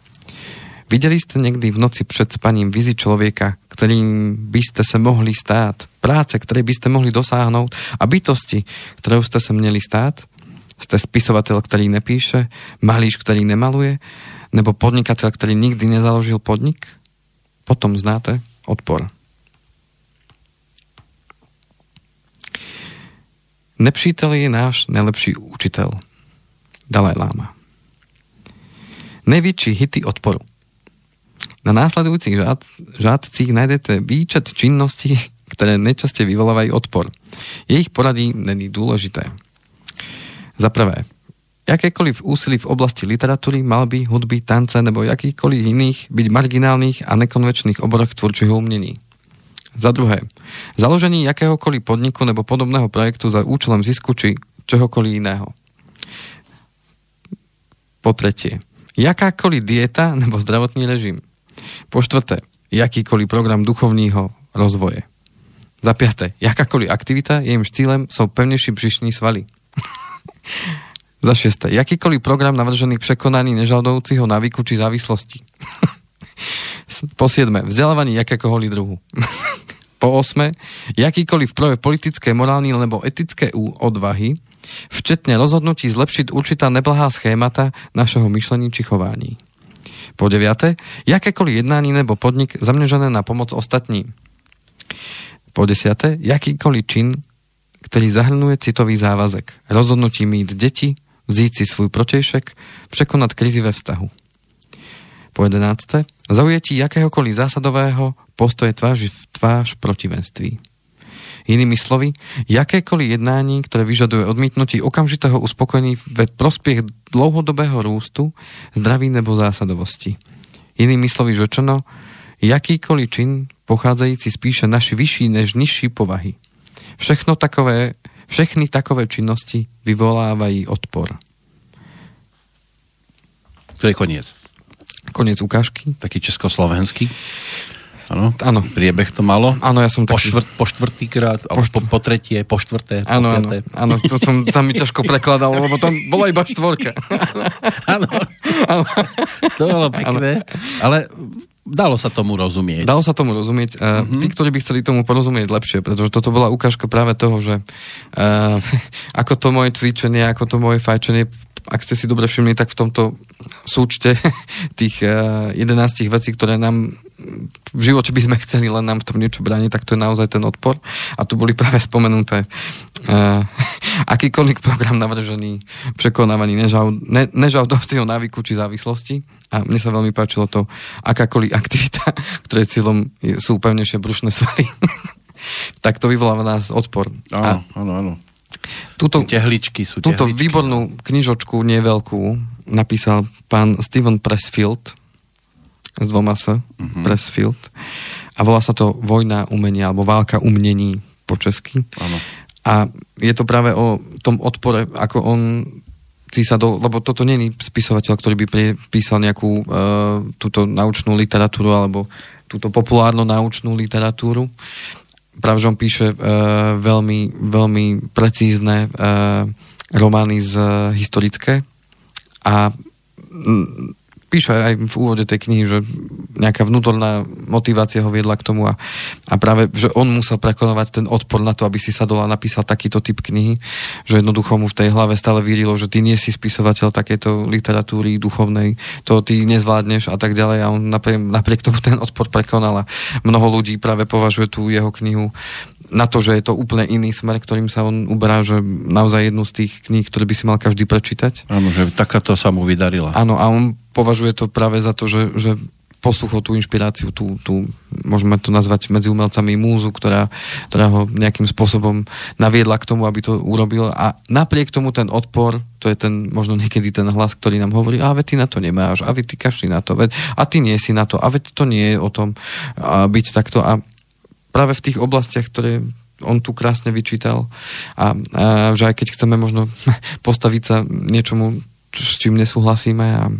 Videli ste niekdy v noci před spaním vizi človeka, ktorým by ste sa mohli stát, práce, ktoré by ste mohli dosáhnout a bytosti, ktorou ste sa měli stát? Ste spisovateľ, ktorý nepíše, malíš, ktorý nemaluje, nebo podnikateľ, ktorý nikdy nezaložil podnik? Potom znáte odpor. Nepřítel je náš najlepší učitel. Dalaj Lama. Největší hity odporu. Na následujúcich žád, žádcích nájdete výčet činností, ktoré nejčastie vyvolávajú odpor. Jejich poradí není dôležité. Za prvé, jakékoliv úsilí v oblasti literatúry, malby, hudby, tance nebo jakýchkoliv iných byť marginálnych a nekonvečných oboroch tvůrčího umení. Za druhé, založení jakéhokoliv podniku nebo podobného projektu za účelem zisku či čohokoliv iného. Po tretie, jakákoliv dieta nebo zdravotný režim. Po štvrté, jakýkoliv program duchovního rozvoje. Za piaté, jakákoliv aktivita, jejímž cílem sú pevnejší břišní svaly. Za šieste. Jakýkoľvek program navržený k překonaní nežadoucího návyku či závislosti. Po siedme. Vzdelávanie jakékoľvek druhu. po osme. Jakýkoľvek projev politické, morálny alebo etické odvahy, včetne rozhodnutí zlepšiť určitá neblahá schémata našeho myšlení či chování. Po deviate. Jakékoľvek jednání nebo podnik zaměřené na pomoc ostatním. Po desiate. Jakýkoľvek čin, ktorý zahrnuje citový závazek. Rozhodnutí mít deti, vzít si svůj protejšek, překonat krizi ve vztahu. Po jedenácté. Zaujetí jakéhokoliv zásadového postoje tvář v tvář protivenství. Inými slovy, jakékoliv jednání, ktoré vyžaduje odmítnutí okamžitého uspokojení ve prospěch dlouhodobého růstu, zdraví nebo zásadovosti. Inými slovy řečeno, jakýkoliv čin pocházející spíše naši vyšší než nižší povahy. Všechno takové, všechny takové činnosti vyvolávají odpor. To je koniec. Koniec ukážky. Taký československý. Áno. Áno. Priebeh to malo. Áno, ja som Po, taký... štvrt, po štvrtýkrát, alebo po, po tretie, po štvrté, po Áno, áno, piaté. áno, to som sa mi ťažko prekladal, lebo tam bola iba štvorka. Áno. to bolo pekné. Ale dalo sa tomu rozumieť. Dalo sa tomu rozumieť. Uh, Mhm. tí, ktorí by chceli tomu porozumieť lepšie, pretože toto bola ukážka práve toho, že uh, ako to moje cvičenie, ako to moje fajčenie, ak ste si dobre všimli, tak v tomto súčte tých uh, 11 vecí, ktoré nám v živote by sme chceli, len nám v tom niečo bráni, tak to je naozaj ten odpor. A tu boli práve spomenuté uh, akýkoľvek program navržený prekonávaní nežav, ne, nežavdovcieho návyku či závislosti. A mne sa veľmi páčilo to, akákoľvek aktivita, ktoré cieľom sú pevnejšie brušné svaly. tak to vyvoláva nás odpor. Áno, áno, áno. Túto, Tehličky sú túto tehličky. výbornú knižočku, nie veľkú, napísal pán Steven Pressfield s dvoma S, Mhm. Pressfield. A volá sa to Vojna umenia, alebo Válka umnení po česky. Áno. A je to práve o tom odpore, ako on si sa do, lebo toto není spisovateľ, ktorý by písal nejakú uh, túto naučnú literatúru alebo túto populárnu naučnú literatúru. Práve, píše uh, veľmi, veľmi precízne uh, romány z uh, historické a mm, píše aj v úvode tej knihy, že nejaká vnútorná motivácia ho viedla k tomu a, a práve, že on musel prekonovať ten odpor na to, aby si sadol a napísal takýto typ knihy, že jednoducho mu v tej hlave stále vyrilo, že ty nie si spisovateľ takéto literatúry duchovnej, to ty nezvládneš a tak ďalej a on napriek, napriek tomu ten odpor prekonal a mnoho ľudí práve považuje tú jeho knihu na to, že je to úplne iný smer, ktorým sa on uberá, že naozaj jednu z tých kníh, ktoré by si mal každý prečítať. Áno, že takáto sa mu vydarila. Áno, a on považuje to práve za to, že, že poslúchol tú inšpiráciu, tú, tú, môžeme to nazvať medzi umelcami múzu, ktorá, ktorá ho nejakým spôsobom naviedla k tomu, aby to urobil. A napriek tomu ten odpor, to je ten možno niekedy ten hlas, ktorý nám hovorí, a veď ty na to nemáš, a veď ty kašli na to, veď, a ty nie si na to, a veď to nie je o tom a byť takto. A práve v tých oblastiach, ktoré on tu krásne vyčítal a, a že aj keď chceme možno postaviť sa niečomu, čo, s čím nesúhlasíme a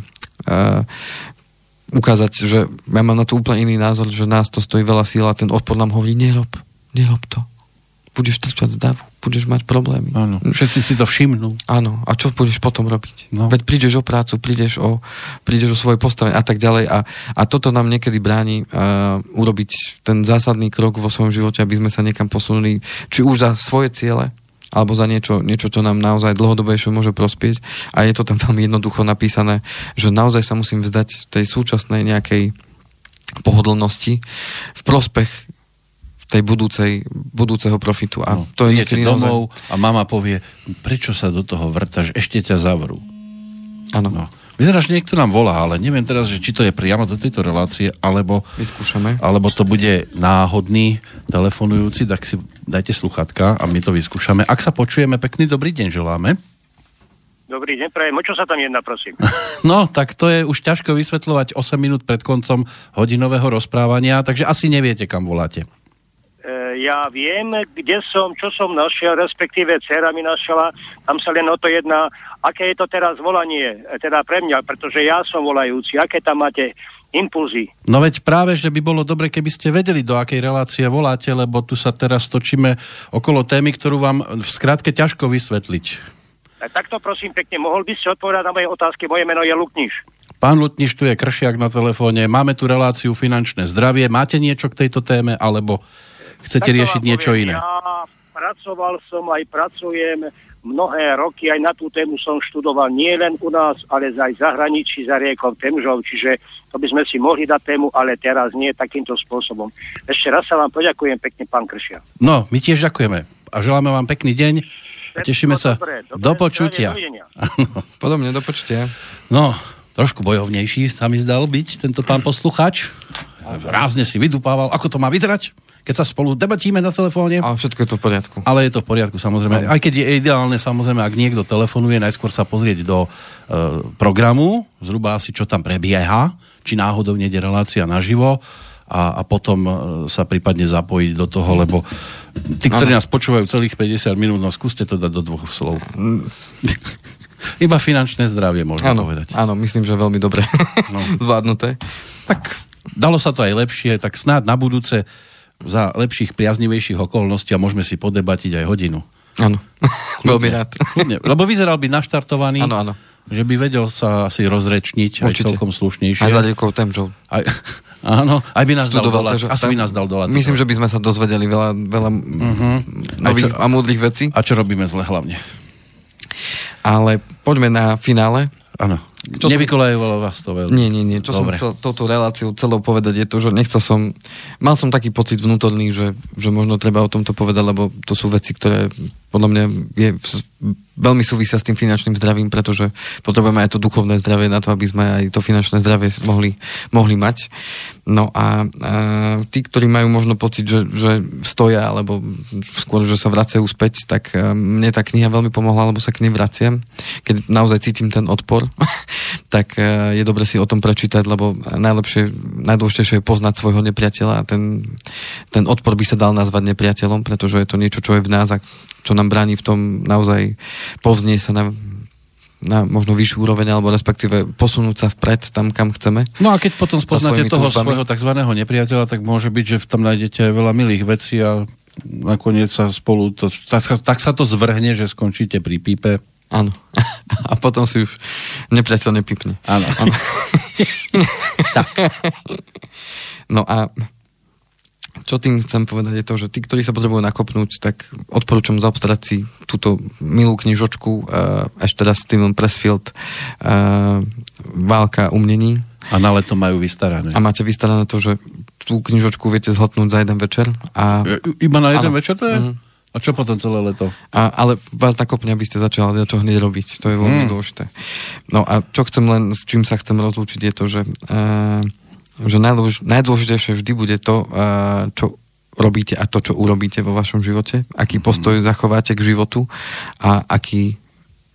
ukázať, že ja mám na to úplne iný názor, že nás to stojí veľa síl a ten odpor nám hovorí, nerob, nerob to. Budeš trčať z davu, budeš mať problémy. Áno, všetci si to všimnú. Áno, a čo budeš potom robiť? No. No. Veď prídeš o prácu, prídeš o, prídeš o svoje postavenie a tak ďalej. A, a toto nám niekedy bráni uh, urobiť ten zásadný krok vo svojom živote, aby sme sa niekam posunuli, či už za svoje ciele, alebo za niečo, niečo, čo nám naozaj dlhodobejšie môže prospieť. A je to tam veľmi jednoducho napísané, že naozaj sa musím vzdať tej súčasnej nejakej pohodlnosti v prospech tej budúcej, budúceho profitu. A No, to je niekedy naozaj... domov a mama povie, prečo sa do toho vrcaš, ešte ťa zavrú. Áno, No. Vyzerá, že niekto nám volá, ale neviem teraz, že či to je priamo do tejto relácie, alebo, vyskúšame. alebo to bude náhodný telefonujúci, tak si dajte sluchatka a my to vyskúšame. Ak sa počujeme, pekný dobrý deň želáme. Dobrý deň, prajem. O čo sa tam jedná, prosím? No, tak to je už ťažko vysvetľovať 8 minút pred koncom hodinového rozprávania, takže asi neviete, kam voláte. E, ja viem, kde som, čo som našiel, respektíve dcera mi našla. Tam sa len o to jedná, aké je to teraz volanie, e, teda pre mňa, pretože ja som volajúci. Aké tam máte impulzy? No veď práve, že by bolo dobre, keby ste vedeli, do akej relácie voláte, lebo tu sa teraz točíme okolo témy, ktorú vám v skratke ťažko vysvetliť. Takto prosím pekne, mohol by ste odpovedať na moje otázky? Moje meno je Lukniš. Pán Lutniš, tu je Kršiak na telefóne. Máme tu reláciu finančné zdravie. Máte niečo k tejto téme, alebo chcete Takto riešiť niečo poviem, iné? Ja pracoval som, aj pracujem mnohé roky, aj na tú tému som študoval nie len u nás, ale aj zahraničí za riekom Temžov, čiže to by sme si mohli dať tému, ale teraz nie takýmto spôsobom. Ešte raz sa vám poďakujem pekne, pán Kršia. No, my tiež ďakujeme a želáme vám pekný deň a tešíme sa Dobre, dobre, do počutia. Podobne, do počutia. No, trošku bojovnejší sa mi zdal byť tento pán posluchač. Rázne si vydupával, ako to má vyzerať, keď sa spolu debatíme na telefóne. Ale všetko je to v poriadku. Ale je to v poriadku, samozrejme. Aj keď je ideálne, samozrejme, ak niekto telefonuje, najskôr sa pozrieť do e, programu, zhruba asi čo tam prebieha, či náhodou nie je relácia naživo a, a potom e, sa prípadne zapojiť do toho, lebo tí, ktorí nás počúvajú celých 50 minút, no skúste to dať do dvoch slov. Iba finančné zdravie, môžem Áno, povedať. áno, myslím, že veľmi dobre No. zvládnuté. Tak dalo sa to aj lepšie, tak snáď na budúce za lepších, priaznivejších okolností a môžeme si podebatiť aj hodinu. Áno, veľmi rád. Lebo vyzeral by naštartovaný, Áno, áno. že by vedel sa asi rozrečniť aj Určite. celkom slušnejšie. Aj za Riekou Temžou. Aj, áno, aj by nás dal Študoval, dolať. takže Asi by nás dal dolať. Myslím, že by sme sa dozvedeli veľa, veľa uh-huh. nových Aj čo- a múdrych vecí. A čo robíme zle hlavne? Ale poďme na finále. Áno. Čo som- Nevykolajovalo vás to veľmi. Nie, nie, nie. Čo Dobre. som chcel touto reláciou celou povedať je to, že nechcel som... Mal som taký pocit vnútorný, že, že možno treba o tomto povedať, lebo to sú veci, ktoré podľa mňa je, veľmi súvisia s tým finančným zdravím, pretože potrebujeme aj to duchovné zdravie na to, aby sme aj to finančné zdravie mohli, mohli mať. No a, a tí, ktorí majú možno pocit, že, že stoja, alebo skôr, že sa vracajú späť, tak a, mne tá kniha veľmi pomohla, lebo sa k nej vraciam. Keď naozaj cítim ten odpor, tak e, je dobre si o tom prečítať, lebo najlepšie, najdôležitejšie je poznať svojho nepriateľa a ten, ten odpor by sa dal nazvať nepriateľom, pretože je to niečo, čo je v nás a čo nám bráni v tom naozaj povznie sa na, na možno vyššiu úroveň, alebo respektíve posunúť sa vpred tam, kam chceme. No a keď potom spoznáte toho túžbami. svojho tzv. nepriateľa, tak môže byť, že tam nájdete aj veľa milých vecí a nakoniec sa spolu, to, tak, sa- tak sa to zvrhne, že skončíte pri pípe. Áno. A potom si už nepriateľ nepipne. Áno. Áno. No a čo tým chcem povedať je to, že tí, ktorí sa potrebujú nakopnúť, tak odporúčam zaobstarať si túto milú knižočku uh, ešte raz Steven Pressfield uh, Válka umnení A na leto majú vystarané. a máte vystarané to, že tú knižočku viete zhltnúť za jeden večer a, E, Iba na jeden Áno. večer to je? Mhm. A čo potom celé leto? a, ale vás nakopne, aby ste začali čo hneď robiť. To je veľmi Mm. dôležité. No a čo chcem len, s čím sa chcem rozlúčiť, je to, že, uh, že najdôlež, najdôležitejšie vždy bude to, uh, čo robíte a to, čo urobíte vo vašom živote, aký postoj zachováte k životu a aký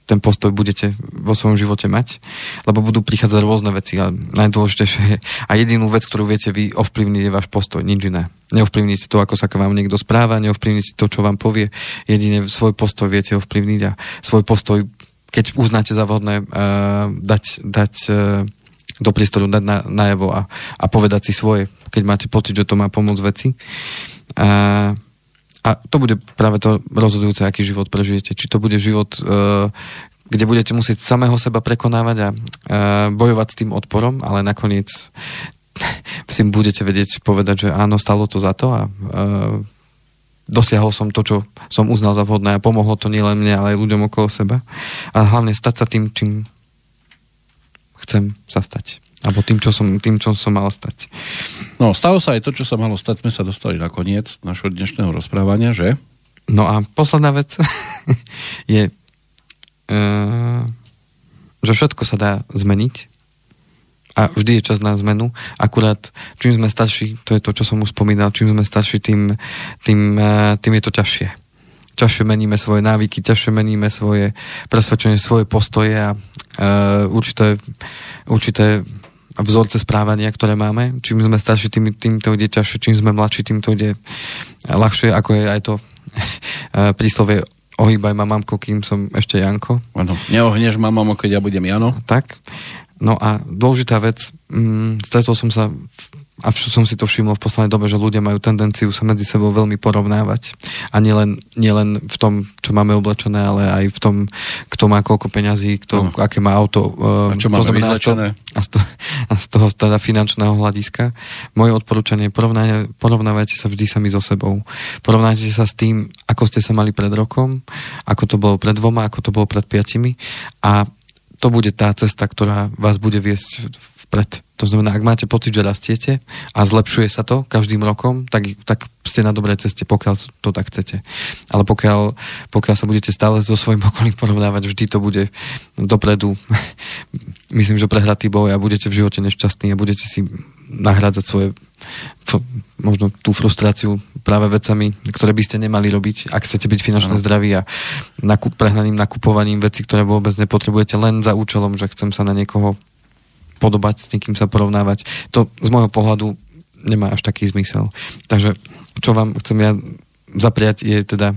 ten postoj budete vo svojom živote mať, lebo budú prichádzať rôzne veci a najdôležitejšie je, a jedinú vec, ktorú viete vy ovplyvniť je váš postoj, nič iné. Neovplyvníte to, ako sa k vám niekto správa, neovplyvníte to, čo vám povie, jedine svoj postoj viete ovplyvniť a svoj postoj, keď uznáte za vhodné, uh, dať, dať uh, do priestoru, dať na, najavo a, a povedať si svoje, keď máte pocit, že to má pomôcť veci. Uh, a to bude práve to rozhodujúce, aký život prežijete. Či to bude život, uh, kde budete musieť samého seba prekonávať a uh, bojovať s tým odporom, ale nakoniec si budete vedieť povedať, že áno, stalo to za to a uh, dosiahol som to, čo som uznal za vhodné a pomohlo to nielen mne, ale aj ľuďom okolo seba. A hlavne stať sa tým, čím chcem sa stať. Alebo tým, čo som, tým, čo som mal stať. No, stalo sa aj to, čo sa malo stať, sme sa dostali na koniec našho dnešného rozprávania, že? No a posledná vec je, uh, že všetko sa dá zmeniť a vždy je čas na zmenu. Akurát, čím sme starší, to je to, čo som už spomínal, čím sme starší, tým, tým, uh, tým je to ťažšie. Ťažšie meníme svoje návyky, ťažšie meníme svoje presvedčenie, svoje postoje a uh, určité, určité vzorce správania, ktoré máme. Čím sme starší, tým, tým to ide ťažšie, čím sme mladší, tým to ide ľahšie, ako je aj to eh, príslovie ohýbaj ma mamko, kým som ešte Janko. Áno. Neohneš ma, mamo, keď ja budem Jano. Tak. No a dôležitá vec, mm, stretol som sa a vš- som si to všimol v poslednej dobe, že ľudia majú tendenciu sa medzi sebou veľmi porovnávať. A nielen, nielen v tom, čo máme oblečené, ale aj v tom, kto má koľko peňazí, kto, Áno. aké má auto. A eh, čo to máme znamená vyzlečené. a z, toho, a z toho teda finančného hľadiska. Moje odporúčanie, porovnávajte, porovnávajte sa vždy sami so sebou. Porovnajte sa s tým, ako ste sa mali pred rokom, ako to bolo pred dvoma, ako to bolo pred piatimi a to bude tá cesta, ktorá vás bude viesť vpred. To znamená, ak máte pocit, že rastiete a zlepšuje sa to každým rokom, tak, tak ste na dobrej ceste, pokiaľ to tak chcete. Ale pokiaľ, pokiaľ sa budete stále so svojím okolím porovnávať, vždy to bude dopredu, myslím, že prehratý boj a budete v živote nešťastní a budete si nahrádzať svoje možno tú frustráciu práve vecami, ktoré by ste nemali robiť, ak chcete byť finančne Áno. zdraví a nakup, prehnaným nakupovaním veci, ktoré vôbec nepotrebujete len za účelom, že chcem sa na niekoho podobať, s niekým sa porovnávať. To z môjho pohľadu nemá až taký zmysel. Takže čo vám chcem ja zapriať je teda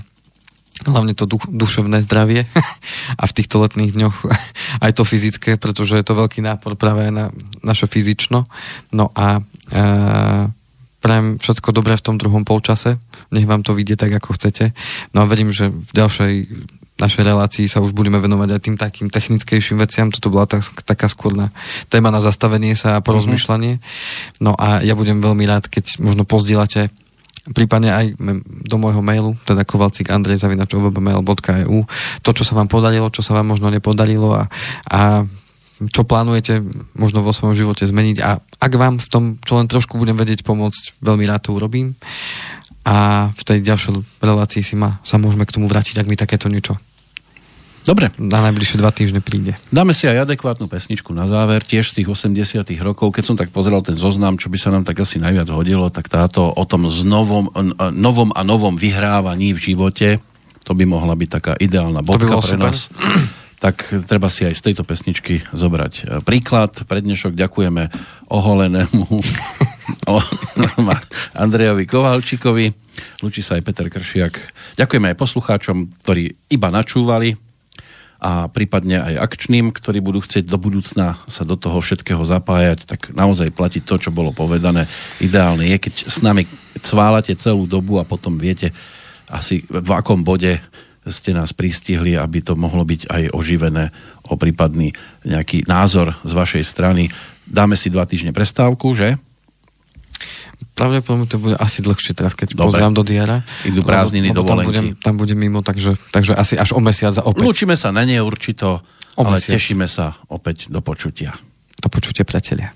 hlavne to duch, duševné zdravie a v týchto letných dňoch aj to fyzické, pretože je to veľký nápor práve na naše fyzično. No a e, prajem všetko dobré v tom druhom polčase, nech vám to vidie tak, ako chcete. No a verím, že v ďalšej našej relácii sa už budeme venovať aj tým takým technickejším veciam. Toto bola tak, taká skôr na téma na zastavenie sa a porozmýšľanie. No a ja budem veľmi rád, keď možno pozdieľate prípadne aj do môjho mailu, teda kovalcik.andrej.ovbmail.eu to, čo sa vám podarilo, čo sa vám možno nepodarilo a, a čo plánujete možno vo svojom živote zmeniť a ak vám v tom, čo len trošku budem vedieť pomôcť, veľmi rád to urobím a v tej ďalšej relácii si ma, sa môžeme k tomu vrátiť, ak mi takéto niečo Dobre, na najbližšie dva týždne príde. dáme si aj adekvátnu pesničku na záver, tiež z tých 80 rokov. Keď som tak pozeral ten zoznam, čo by sa nám tak asi najviac hodilo, tak táto o tom znovom, n- novom a novom vyhrávaní v živote, to by mohla byť taká ideálna bodka pre super. nás. Tak treba si aj z tejto pesničky zobrať e, príklad. Pre dnešok ďakujeme oholenému Andrejovi Kovalčíkovi. Lučí sa aj Peter Kršiak. Ďakujeme aj poslucháčom, ktorí iba načúvali a prípadne aj akčným, ktorí budú chcieť do budúcna sa do toho všetkého zapájať, tak naozaj platiť to, čo bolo povedané. Ideálne je, keď s nami cválate celú dobu a potom viete asi v akom bode ste nás pristihli, aby to mohlo byť aj oživené o prípadný nejaký názor z vašej strany. Dáme si dva týždne prestávku, že? Pravdepodobne to bude asi dlhšie teraz, keď Dobre. pozrám do diara. Idú prázdniny, lebo, lebo tam dovolenky. budem, tam budem mimo, takže, takže asi až o mesiac a opäť. Lúčime sa na neurčito, O ale mesiac. tešíme sa opäť do počutia. To počutie priatelia.